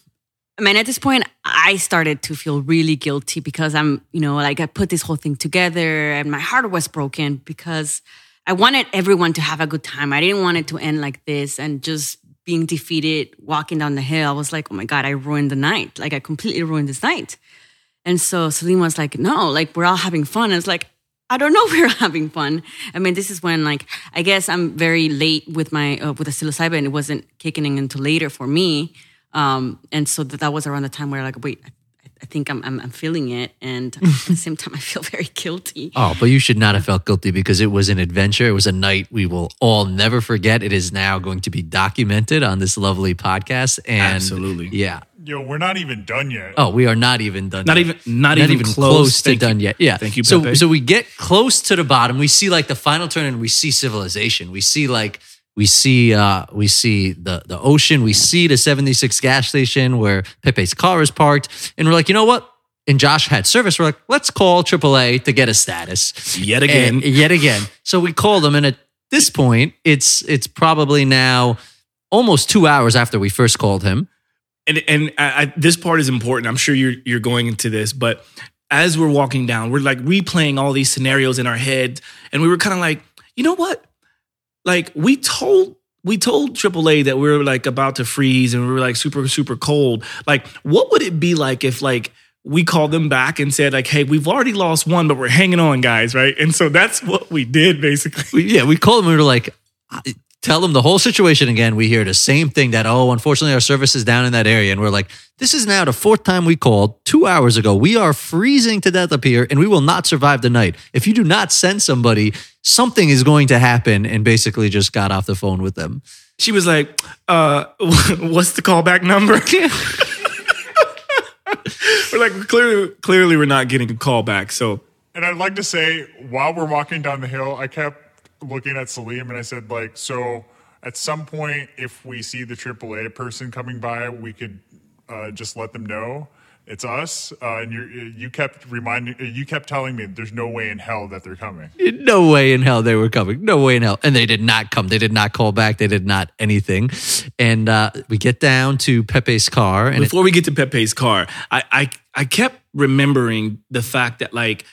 I mean, at this point, I started to feel really guilty because I'm, you know, like I put this whole thing together and my heart was broken because I wanted everyone to have a good time. I didn't want it to end like this and just being defeated walking down the hill. I was like, oh my God, I ruined the night. Like I completely ruined this night. And so Celine was like, no, like we're all having fun. And it's like, I don't know <laughs> if we're having fun. I mean, this is when like I guess I'm very late with my uh, with the psilocybin. It wasn't kicking in until later for me, um, and so that, that was around the time where like wait, I, I think I'm, I'm I'm feeling it, and <laughs> at the same time I feel very guilty. Oh, but you should not have felt guilty because it was an adventure. It was a night we will all never forget. It is now going to be documented on this lovely podcast. And Absolutely. Yeah. Yo, we're not even done yet. Oh, we are not even done. Not yet. even- not even close. to Thank you. done yet. Yeah. Thank you, So so we get close to the bottom. We see like the final turn, and we see civilization. We see like we see uh we see the the ocean. We see the seventy six gas station where Pepe's car is parked, and we're like, you know what? And Josh had service. We're like, let's call AAA to get a status Yet again. And- yet again. So we call them, and at this point, it's it's probably now almost two hours after we first called him. and and I, I, this part is important. I'm sure you're you're going into this, but as we're walking down, we're like replaying all these scenarios in our head, and we were kind of like, you know what? Like we told we told AAA that we were like about to freeze and we were like super super cold. Like, what would it be like if like we called them back and said like, hey, we've already lost one, but we're hanging on, guys, right? And so that's what we did basically. we, yeah, we called them. We were like, tell them the whole situation again. We hear the same thing that, oh, unfortunately, our service is down in that area. And we're like, this is now the fourth time we called two hours ago. We are freezing to death up here and we will not survive the night. If you do not send somebody, something is going to happen. And basically just got off the phone with them. She was like, uh, <laughs> what's the callback number? <laughs> we're like, clearly, clearly, we're not getting a callback. So And I'd like to say, while we're walking down the hill, I kept looking at Salim and I said, like, so at some point, if we see the AAA person coming by, we could uh, just let them know it's us. Uh, and you you kept reminding, you kept telling me there's no way in hell that they're coming. No way in hell they were coming. No way in hell. And they did not come. They did not call back. They did not anything. And uh, we get down to Pepe's car and it- before we get to Pepe's car, I, I I kept remembering the fact that like,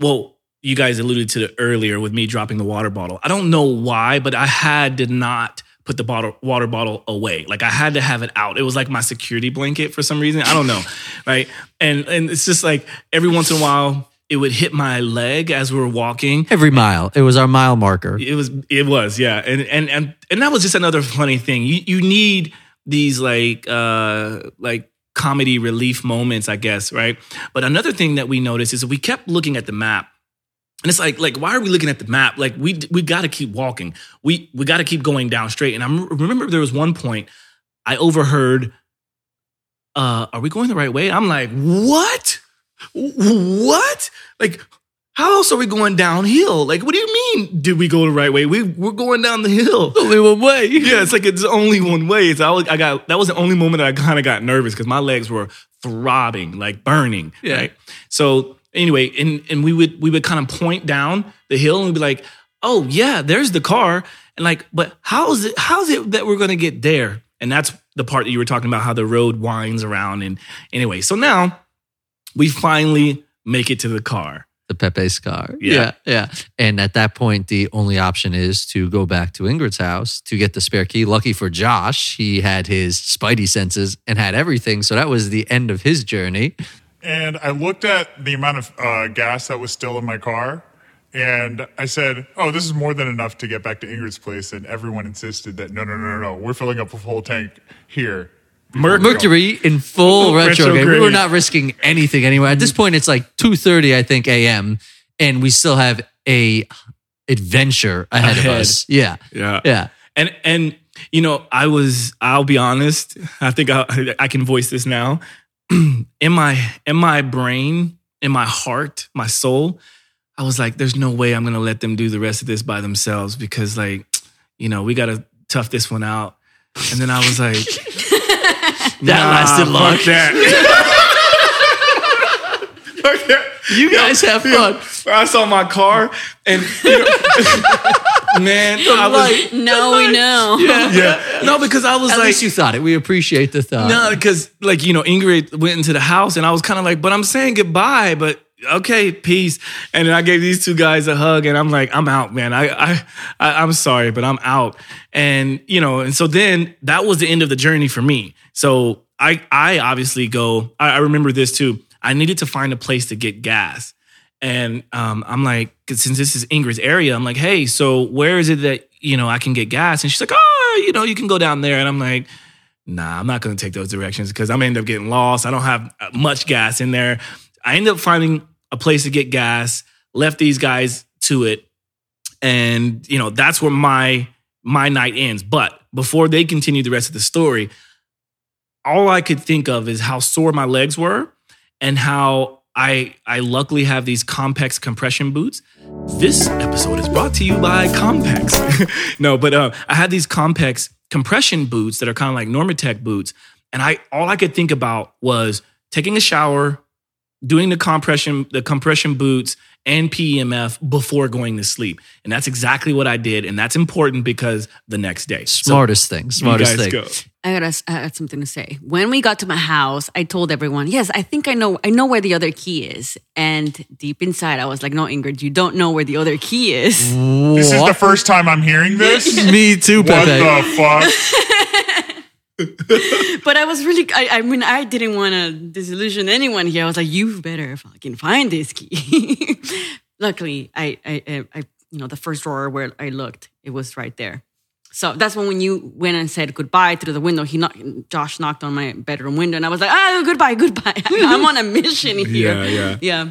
well, you guys alluded to it earlier with me dropping the water bottle. I don't know why, but I had to not put the bottle water bottle away. Like I had to have it out. It was like my security blanket for some reason. I don't know, <laughs> right? And and it's just like every once in a while it would hit my leg as we were walking. every mile. It was our mile marker. It was it was yeah, and and and and that was just another funny thing. You you need these like uh like comedy relief moments, I guess, right? But another thing that we noticed is we kept looking at the map. And it's like, like, why are we looking at the map? Like, we we got to keep walking. We we got to keep going down straight. And I remember there was one point I overheard, uh, "Are we going the right way?" I'm like, "What? What? Like, how else are we going downhill? Like, what do you mean? Did we go the right way? We we're going down the hill. <laughs> Only one way. <laughs> Yeah, it's like it's only one way. It's I, I got that was the only moment that I kind of got nervous because my legs were throbbing, like burning. Yeah. Right. So anyway, and and we would we would kind of point down the hill and we'd be like, oh yeah, there's the car. And like, but how is it? How is it that we're gonna get there? And that's the part that you were talking about, how the road winds around. And anyway, so now we finally make it to the car. the Pepe's car. Yeah. yeah, yeah. And at that point, the only option is to go back to Ingrid's house to get the spare key. Lucky for Josh, he had his spidey senses and had everything. So that was the end of his journey. And I looked at the amount of uh, gas that was still in my car, and I said, "Oh, this is more than enough to get back to Ingrid's place." And everyone insisted that no, no, no, no, no, we're filling up a full tank here. Mer- Mercury in full retrograde. We Retrograde. were not risking anything anyway. At this point, it's like two thirty, I think, a.m., and we still have a adventure ahead, of us. Yeah, Yeah. yeah. And and you know, I was I'll be honest, I think I I can voice this now. In my in my brain, in my heart, my soul, I was like there's no way I'm going to let them do the rest of this by themselves because like, you know, we got to tough this one out. And then I was like <laughs> That nah, lasted long. fuck that. <laughs> Fuck. <laughs> You guys have fun. I saw my car and you know, <laughs> man, I was now we know. yeah. No, because I was At like least you thought it. We appreciate the thought. No, because like you know, Ingrid went into the house, and I was kind of like, "But I'm saying goodbye." But okay, peace. And then I gave these two guys a hug, and I'm like, "I'm out, man. I, I, I I'm sorry, but I'm out." And you know, and so then that was the end of the journey for me. So I, I obviously go. I, I remember this too. I needed to find a place to get gas. And um, I'm like, since this is Ingrid's area, I'm like, hey, so where is it that you know I can get gas? And she's like, oh, you know, you can go down there. And I'm like, nah, I'm not going to take those directions because I'm gonna end up getting lost. I don't have uh, much gas in there. I end up finding a place to get gas, left these guys to it, and you know that's where my my night ends. But before they continue the rest of the story, all I could think of is how sore my legs were and how I I luckily have these Compex compression boots. This episode is brought to you by Compex. <laughs> no, but uh, I had these Compex compression boots that are kind of like Normatec boots, and I all I could think about was taking a shower, doing the compression the compression boots and PEMF before going to sleep, and that's exactly what I did, and that's important because the next day. So, Smartest thing. Smartest thing. go. I got I had something to say. When we got to my house, I told everyone, "Yes, I think I know. I know where the other key is." And deep inside, I was like, "No, Ingrid, you don't know where the other key is." This is the first time I'm hearing this. Me too, what the fuck? <laughs> <laughs> but I was really. I, I mean, I didn't want to disillusion anyone here. I was like, "You better fucking find this key." <laughs> Luckily, I, I, I, I, you know, the first drawer where I looked, it was right there. So that's when when you went and said goodbye through the window. He knocked, Josh knocked on my bedroom window, and I was like, "Ah, goodbye, goodbye." <laughs> I'm on a mission here. Yeah, yeah. yeah.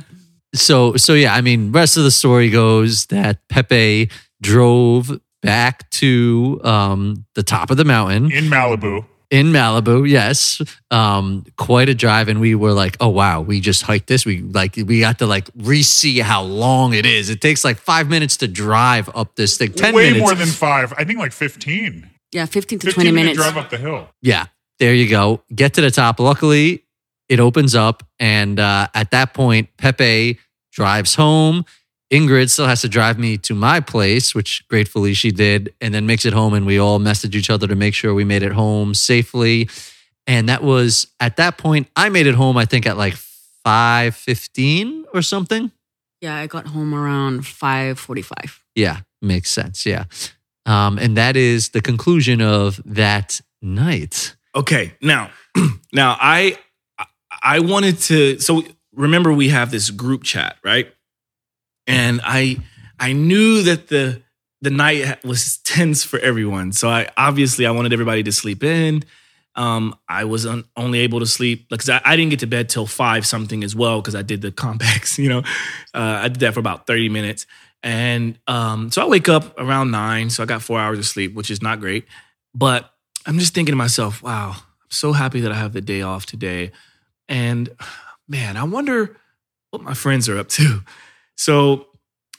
so so yeah i mean rest of the story goes that pepe drove back to um the top of the mountain In Malibu. In malibu yes um quite a drive and we were like oh wow we just hiked this we like we got to like re-see how long it is it takes like five minutes to drive up this thing 10 Way minutes more than five. I think like 15. Yeah, 15 to 15 20 minutes. To drive up the hill. Yeah, there you go. Get to the top. Luckily, it opens up, and uh, at that point, Pepe drives home. Ingrid still has to drive me to my place, which gratefully she did, and then makes it home. And we all message each other to make sure we made it home safely. And that was at that point. I made it home. I think at like five fifteen or something. Yeah, I got home around 5:45. Yeah, makes sense. Yeah, um, and that is the conclusion of that night. Okay, now, <clears throat> now I I wanted to. So remember, we have this group chat, right? And I I knew that the the night was tense for everyone. So I obviously I wanted everybody to sleep in. Um, I was un, only able to sleep because I, I didn't get to bed till five something as well because I did the Compex. <laughs> You know, uh, I did that for about thirty minutes, and um, so I wake up around nine. So I got four hours of sleep, which is not great. But I'm just thinking to myself, wow, I'm so happy that I have the day off today. And <sighs> man, I wonder what my friends are up to. So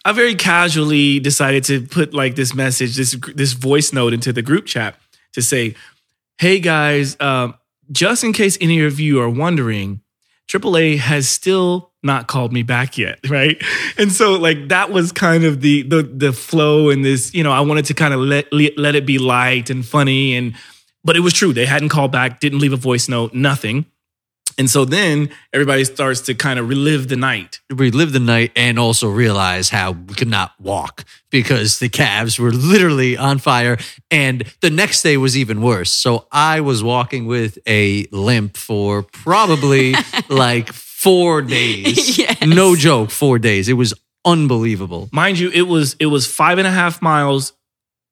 I very casually decided to put like this message, this this voice note into the group chat to say, "Hey guys, um, just in case any of you are wondering, AAA has still not called me back yet, <laughs> right? And so like that was kind of the the the flow and this, you know, I wanted to kind of let let it be light and funny and but it was true. They hadn't called back, didn't leave a voice note, nothing. And so then everybody starts to kind of relive the night. relive the night and also realize how we could not walk because the calves were literally on fire. And the next day was even worse. So I was walking with a limp for probably <laughs> like four days. <laughs> Yes. No joke, four days. It was unbelievable. Mind you, it was it was five and a half miles.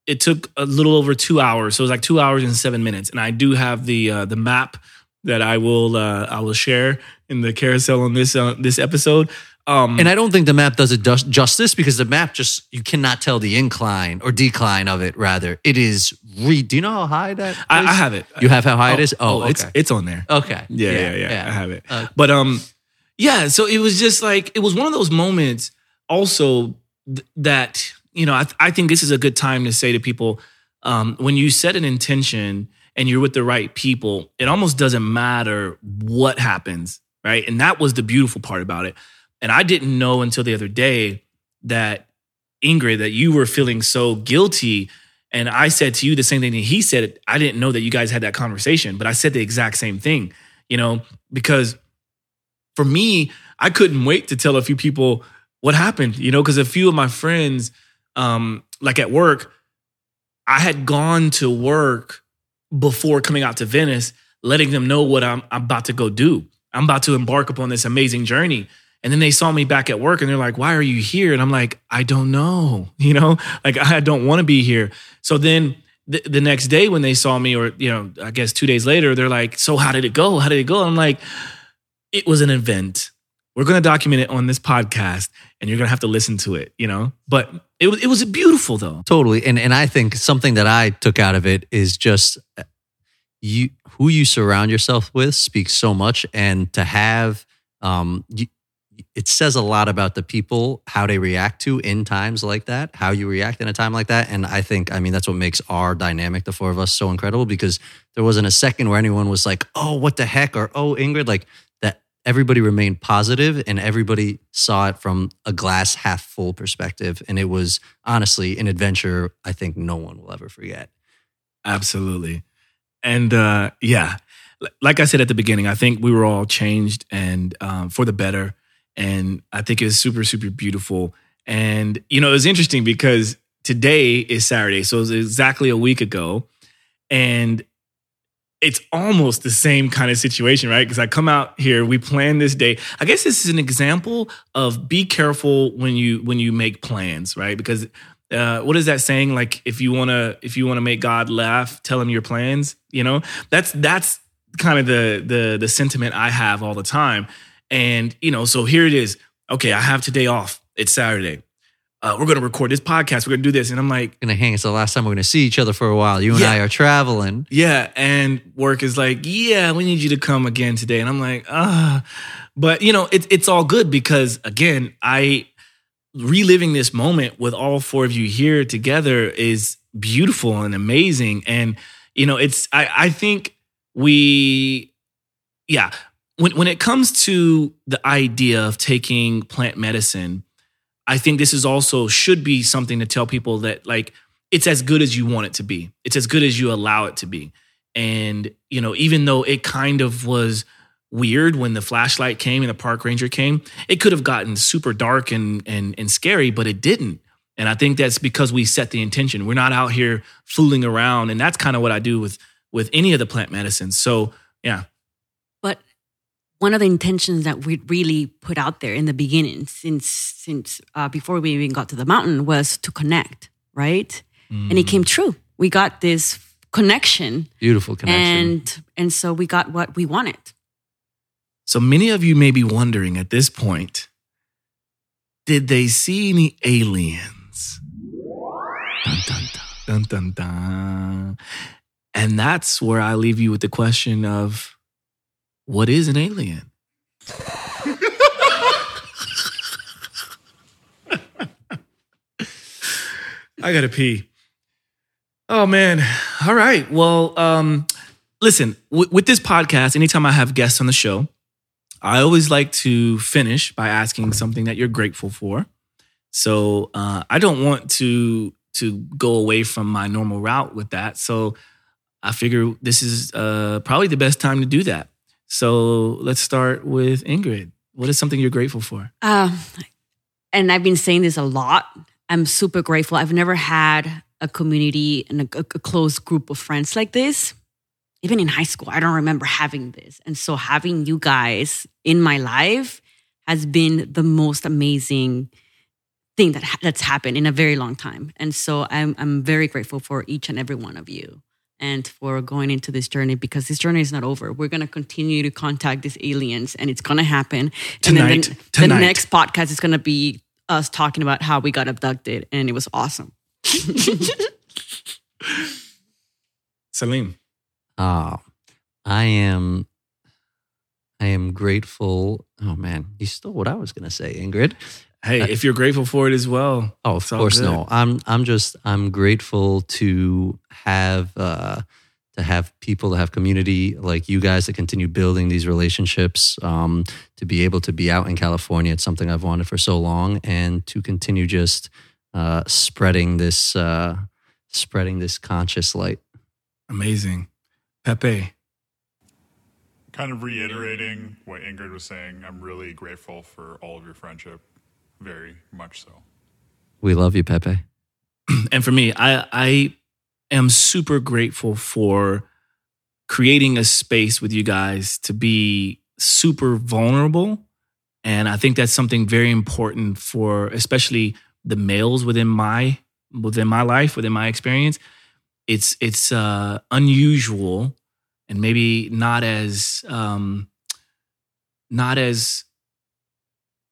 It took a little over two hours, so it was like two hours and seven minutes. And I do have the uh, the map that I will uh, I will share in the carousel on this uh, this episode. Um, And I don't think the map does it dus- justice because the map just, you cannot tell the incline or decline of it, rather. It is, re- do you know how high that is? I, I have it. You have how high it is? Oh, it's okay. it's on there. okay. Yeah, yeah, yeah, I have it. Uh, but um, yeah. So it was just like it was one of those moments. Also, th- that you know, I, th- I think this is a good time to say to people, um, when you set an intention and you're with the right people, it almost doesn't matter what happens, right? And that was the beautiful part about it. And I didn't know until the other day that Ingrid, that you were feeling so guilty. And I said to you the same thing that he said. I didn't know that you guys had that conversation, but I said the exact same thing, you know, because for me, I couldn't wait to tell a few people what happened, you know, because a few of my friends, um, like at work, I had gone to work before coming out to Venice, letting them know what I'm, I'm about to go do. I'm about to embark upon this amazing journey. And then they saw me back at work and they're like, why are you here? And I'm like, I don't know, <laughs> you know, like I don't want to be here. So then the, the next day when they saw me, or, you know, I guess two days later, they're like, so how did it go? How did it go? I'm like, it was an event. We're going to document it on this podcast and you're going to have to listen to it, you know, but it was, it was beautiful though. Totally. And and I think something that I took out of it is just uh, you who you surround yourself with speaks so much and to have um you, it says a lot about the people how they react to in times like that how you react in a time like that and i think i mean that's what makes our dynamic the four of us so incredible because there wasn't a second where anyone was like oh what the heck or oh ingrid like everybody remained positive and everybody saw it from a glass half full perspective and it was honestly an adventure i think no one will ever forget Absolutely. And uh, yeah, like I said at the beginning, I think we were all changed and um, for the better. And I think it's super, super beautiful. And, you know, it was interesting because today is Saturday. So it was exactly a week ago. And it's almost the same kind of situation, right? Because I come out here, we plan this day. I guess this is an example of be careful when you when you make plans, right? Because uh, what is that saying? Like if you wanna if you wanna make God laugh, tell him your plans. You know, that's that's kind of the the the sentiment I have all the time. And you know, so here it is. Okay, I have today off. It's Saturday. Uh, we're gonna record this podcast. We're gonna do this, and I'm like, gonna hang it's the last time we're gonna see each other for a while you and Yeah. i are traveling yeah. And work is like, yeah, we need you to come again today. And I'm like, ah, but you know, it's it's all good because again, I reliving this moment with all four of you here together is beautiful and amazing. And you know, it's I I think we, yeah, when when it comes to the idea of taking plant medicine, I think this is also should be something to tell people that like it's as good as you want it to be. It's as good as you allow it to be. And you know, even though it kind of was weird when the flashlight came and the park ranger came, it could have gotten super dark and and and scary, but it didn't. And I think that's because we set the intention. We're not out here fooling around, and that's kind of what I do with with any of the plant medicines. So yeah, one of the intentions that we really put out there in the beginning, since since uh, before we even got to the mountain, was to connect, right? And it came true. We got this connection, beautiful connection and and so we got what we wanted. So many of you may be wondering at this point did they see any aliens? Dun, dun, dun, dun, dun, dun. And that's where I leave you with the question of what is an alien? I gotta pee. Oh man. All right. Well, um, listen, w- with this podcast, anytime I have guests on the show, I always like to finish by asking something that you're grateful for. So uh, I don't want to to go away from my normal route with that. So I figure this is uh, probably the best time to do that. So let's start with Ingrid. What is something you're grateful for? Um, and I've been saying this a lot. I'm super grateful. I've never had a community and a, a close group of friends like this. Even in high school, I don't remember having this. And so having you guys in my life has been the most amazing thing that ha- that's happened in a very long time. And so I'm I'm very grateful for each and every one of you and for going into this journey because this journey is not over. We're going to continue to contact these aliens and it's going to happen. and then Tonight. the, Tonight. the next podcast is going to be us talking about how we got abducted and it was awesome. <laughs> Salim. Ah, I am. I am grateful. Oh man, you stole what I was going to say, Ingrid. Hey, if you're grateful for it as well. Oh, of course good. no. I'm. I'm just. I'm grateful to have. uh to have people to have community like you guys to continue building these relationships um, to be able to be out in california it's something i've wanted for so long and to continue just uh, spreading this uh, spreading this conscious light Amazing. Pepe. Kind of reiterating what Ingrid was saying, I'm really grateful for all of your friendship. Very much so. we love you pepe <clears throat> and for me, I I am super grateful for creating a space with you guys to be super vulnerable. And I think that's something very important for especially the males within my within my life, within my experience. It's it's uh unusual and maybe not as um not as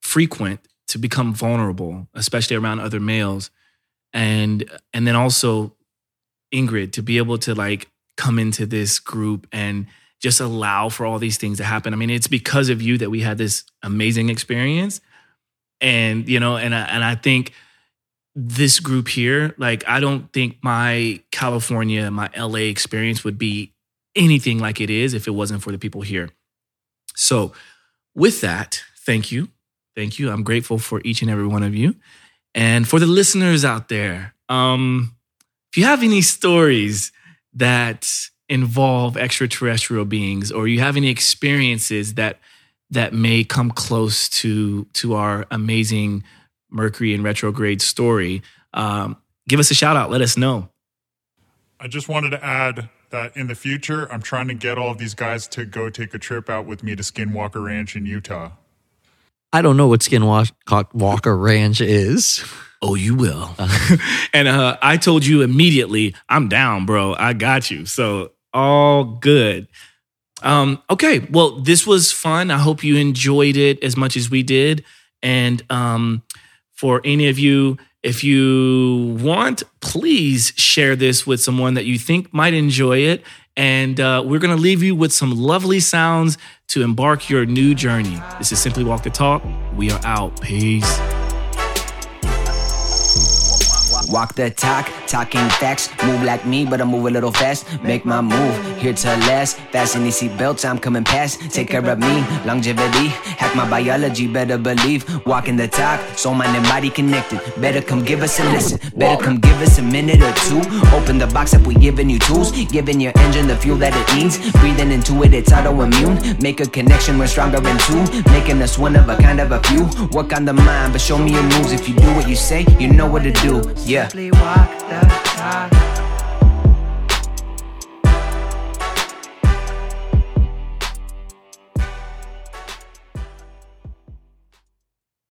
frequent to become vulnerable, especially around other males and and then also Ingrid to be able to like come into this group and just allow for all these things to happen. I mean, it's because of you that we had this amazing experience, and you know, and I, and I think this group here, like, I don't think my California, my LA experience would be anything like it is if it wasn't for the people here. So, with that, thank you, thank you. I'm grateful for each and every one of you. And for the listeners out there, um, if you have any stories that involve extraterrestrial beings, or you have any experiences that that may come close to to our amazing Mercury and retrograde story, um, give us a shout out. Let us know. I just wanted to add that in the future, I'm trying to get all of these guys to go take a trip out with me to Skinwalker Ranch in Utah. I don't know what Skinwalker Ranch is. Oh, you will. <laughs> and uh, I told you immediately, I'm down, bro. I got you. So all good. Um, okay, well, this was fun. I hope you enjoyed it as much as we did. And um, for any of you, if you want, please share this with someone that you think might enjoy it. And uh, we're going to leave you with some lovely sounds to embark your new journey. This is Simply Walk the Talk. We are out. Peace. Walk the talk, talking facts. Move like me, but I move a little fast. Make my move, here to last. Fasten these seatbelts, I'm coming past. Take care of me, longevity. Hack my biology, better believe. Walking the talk, soul, mind, and body connected. Better come give us a listen. Better come give us a minute or two. Open the box up, we giving you tools. Giving your engine the fuel that it needs. Breathing into it, it's autoimmune. Make a connection, we're stronger than two. Making us one of a kind of a few. Work on the mind, but show me your moves. If you do what you say, you know what to do. Yeah. Simply walk the talk.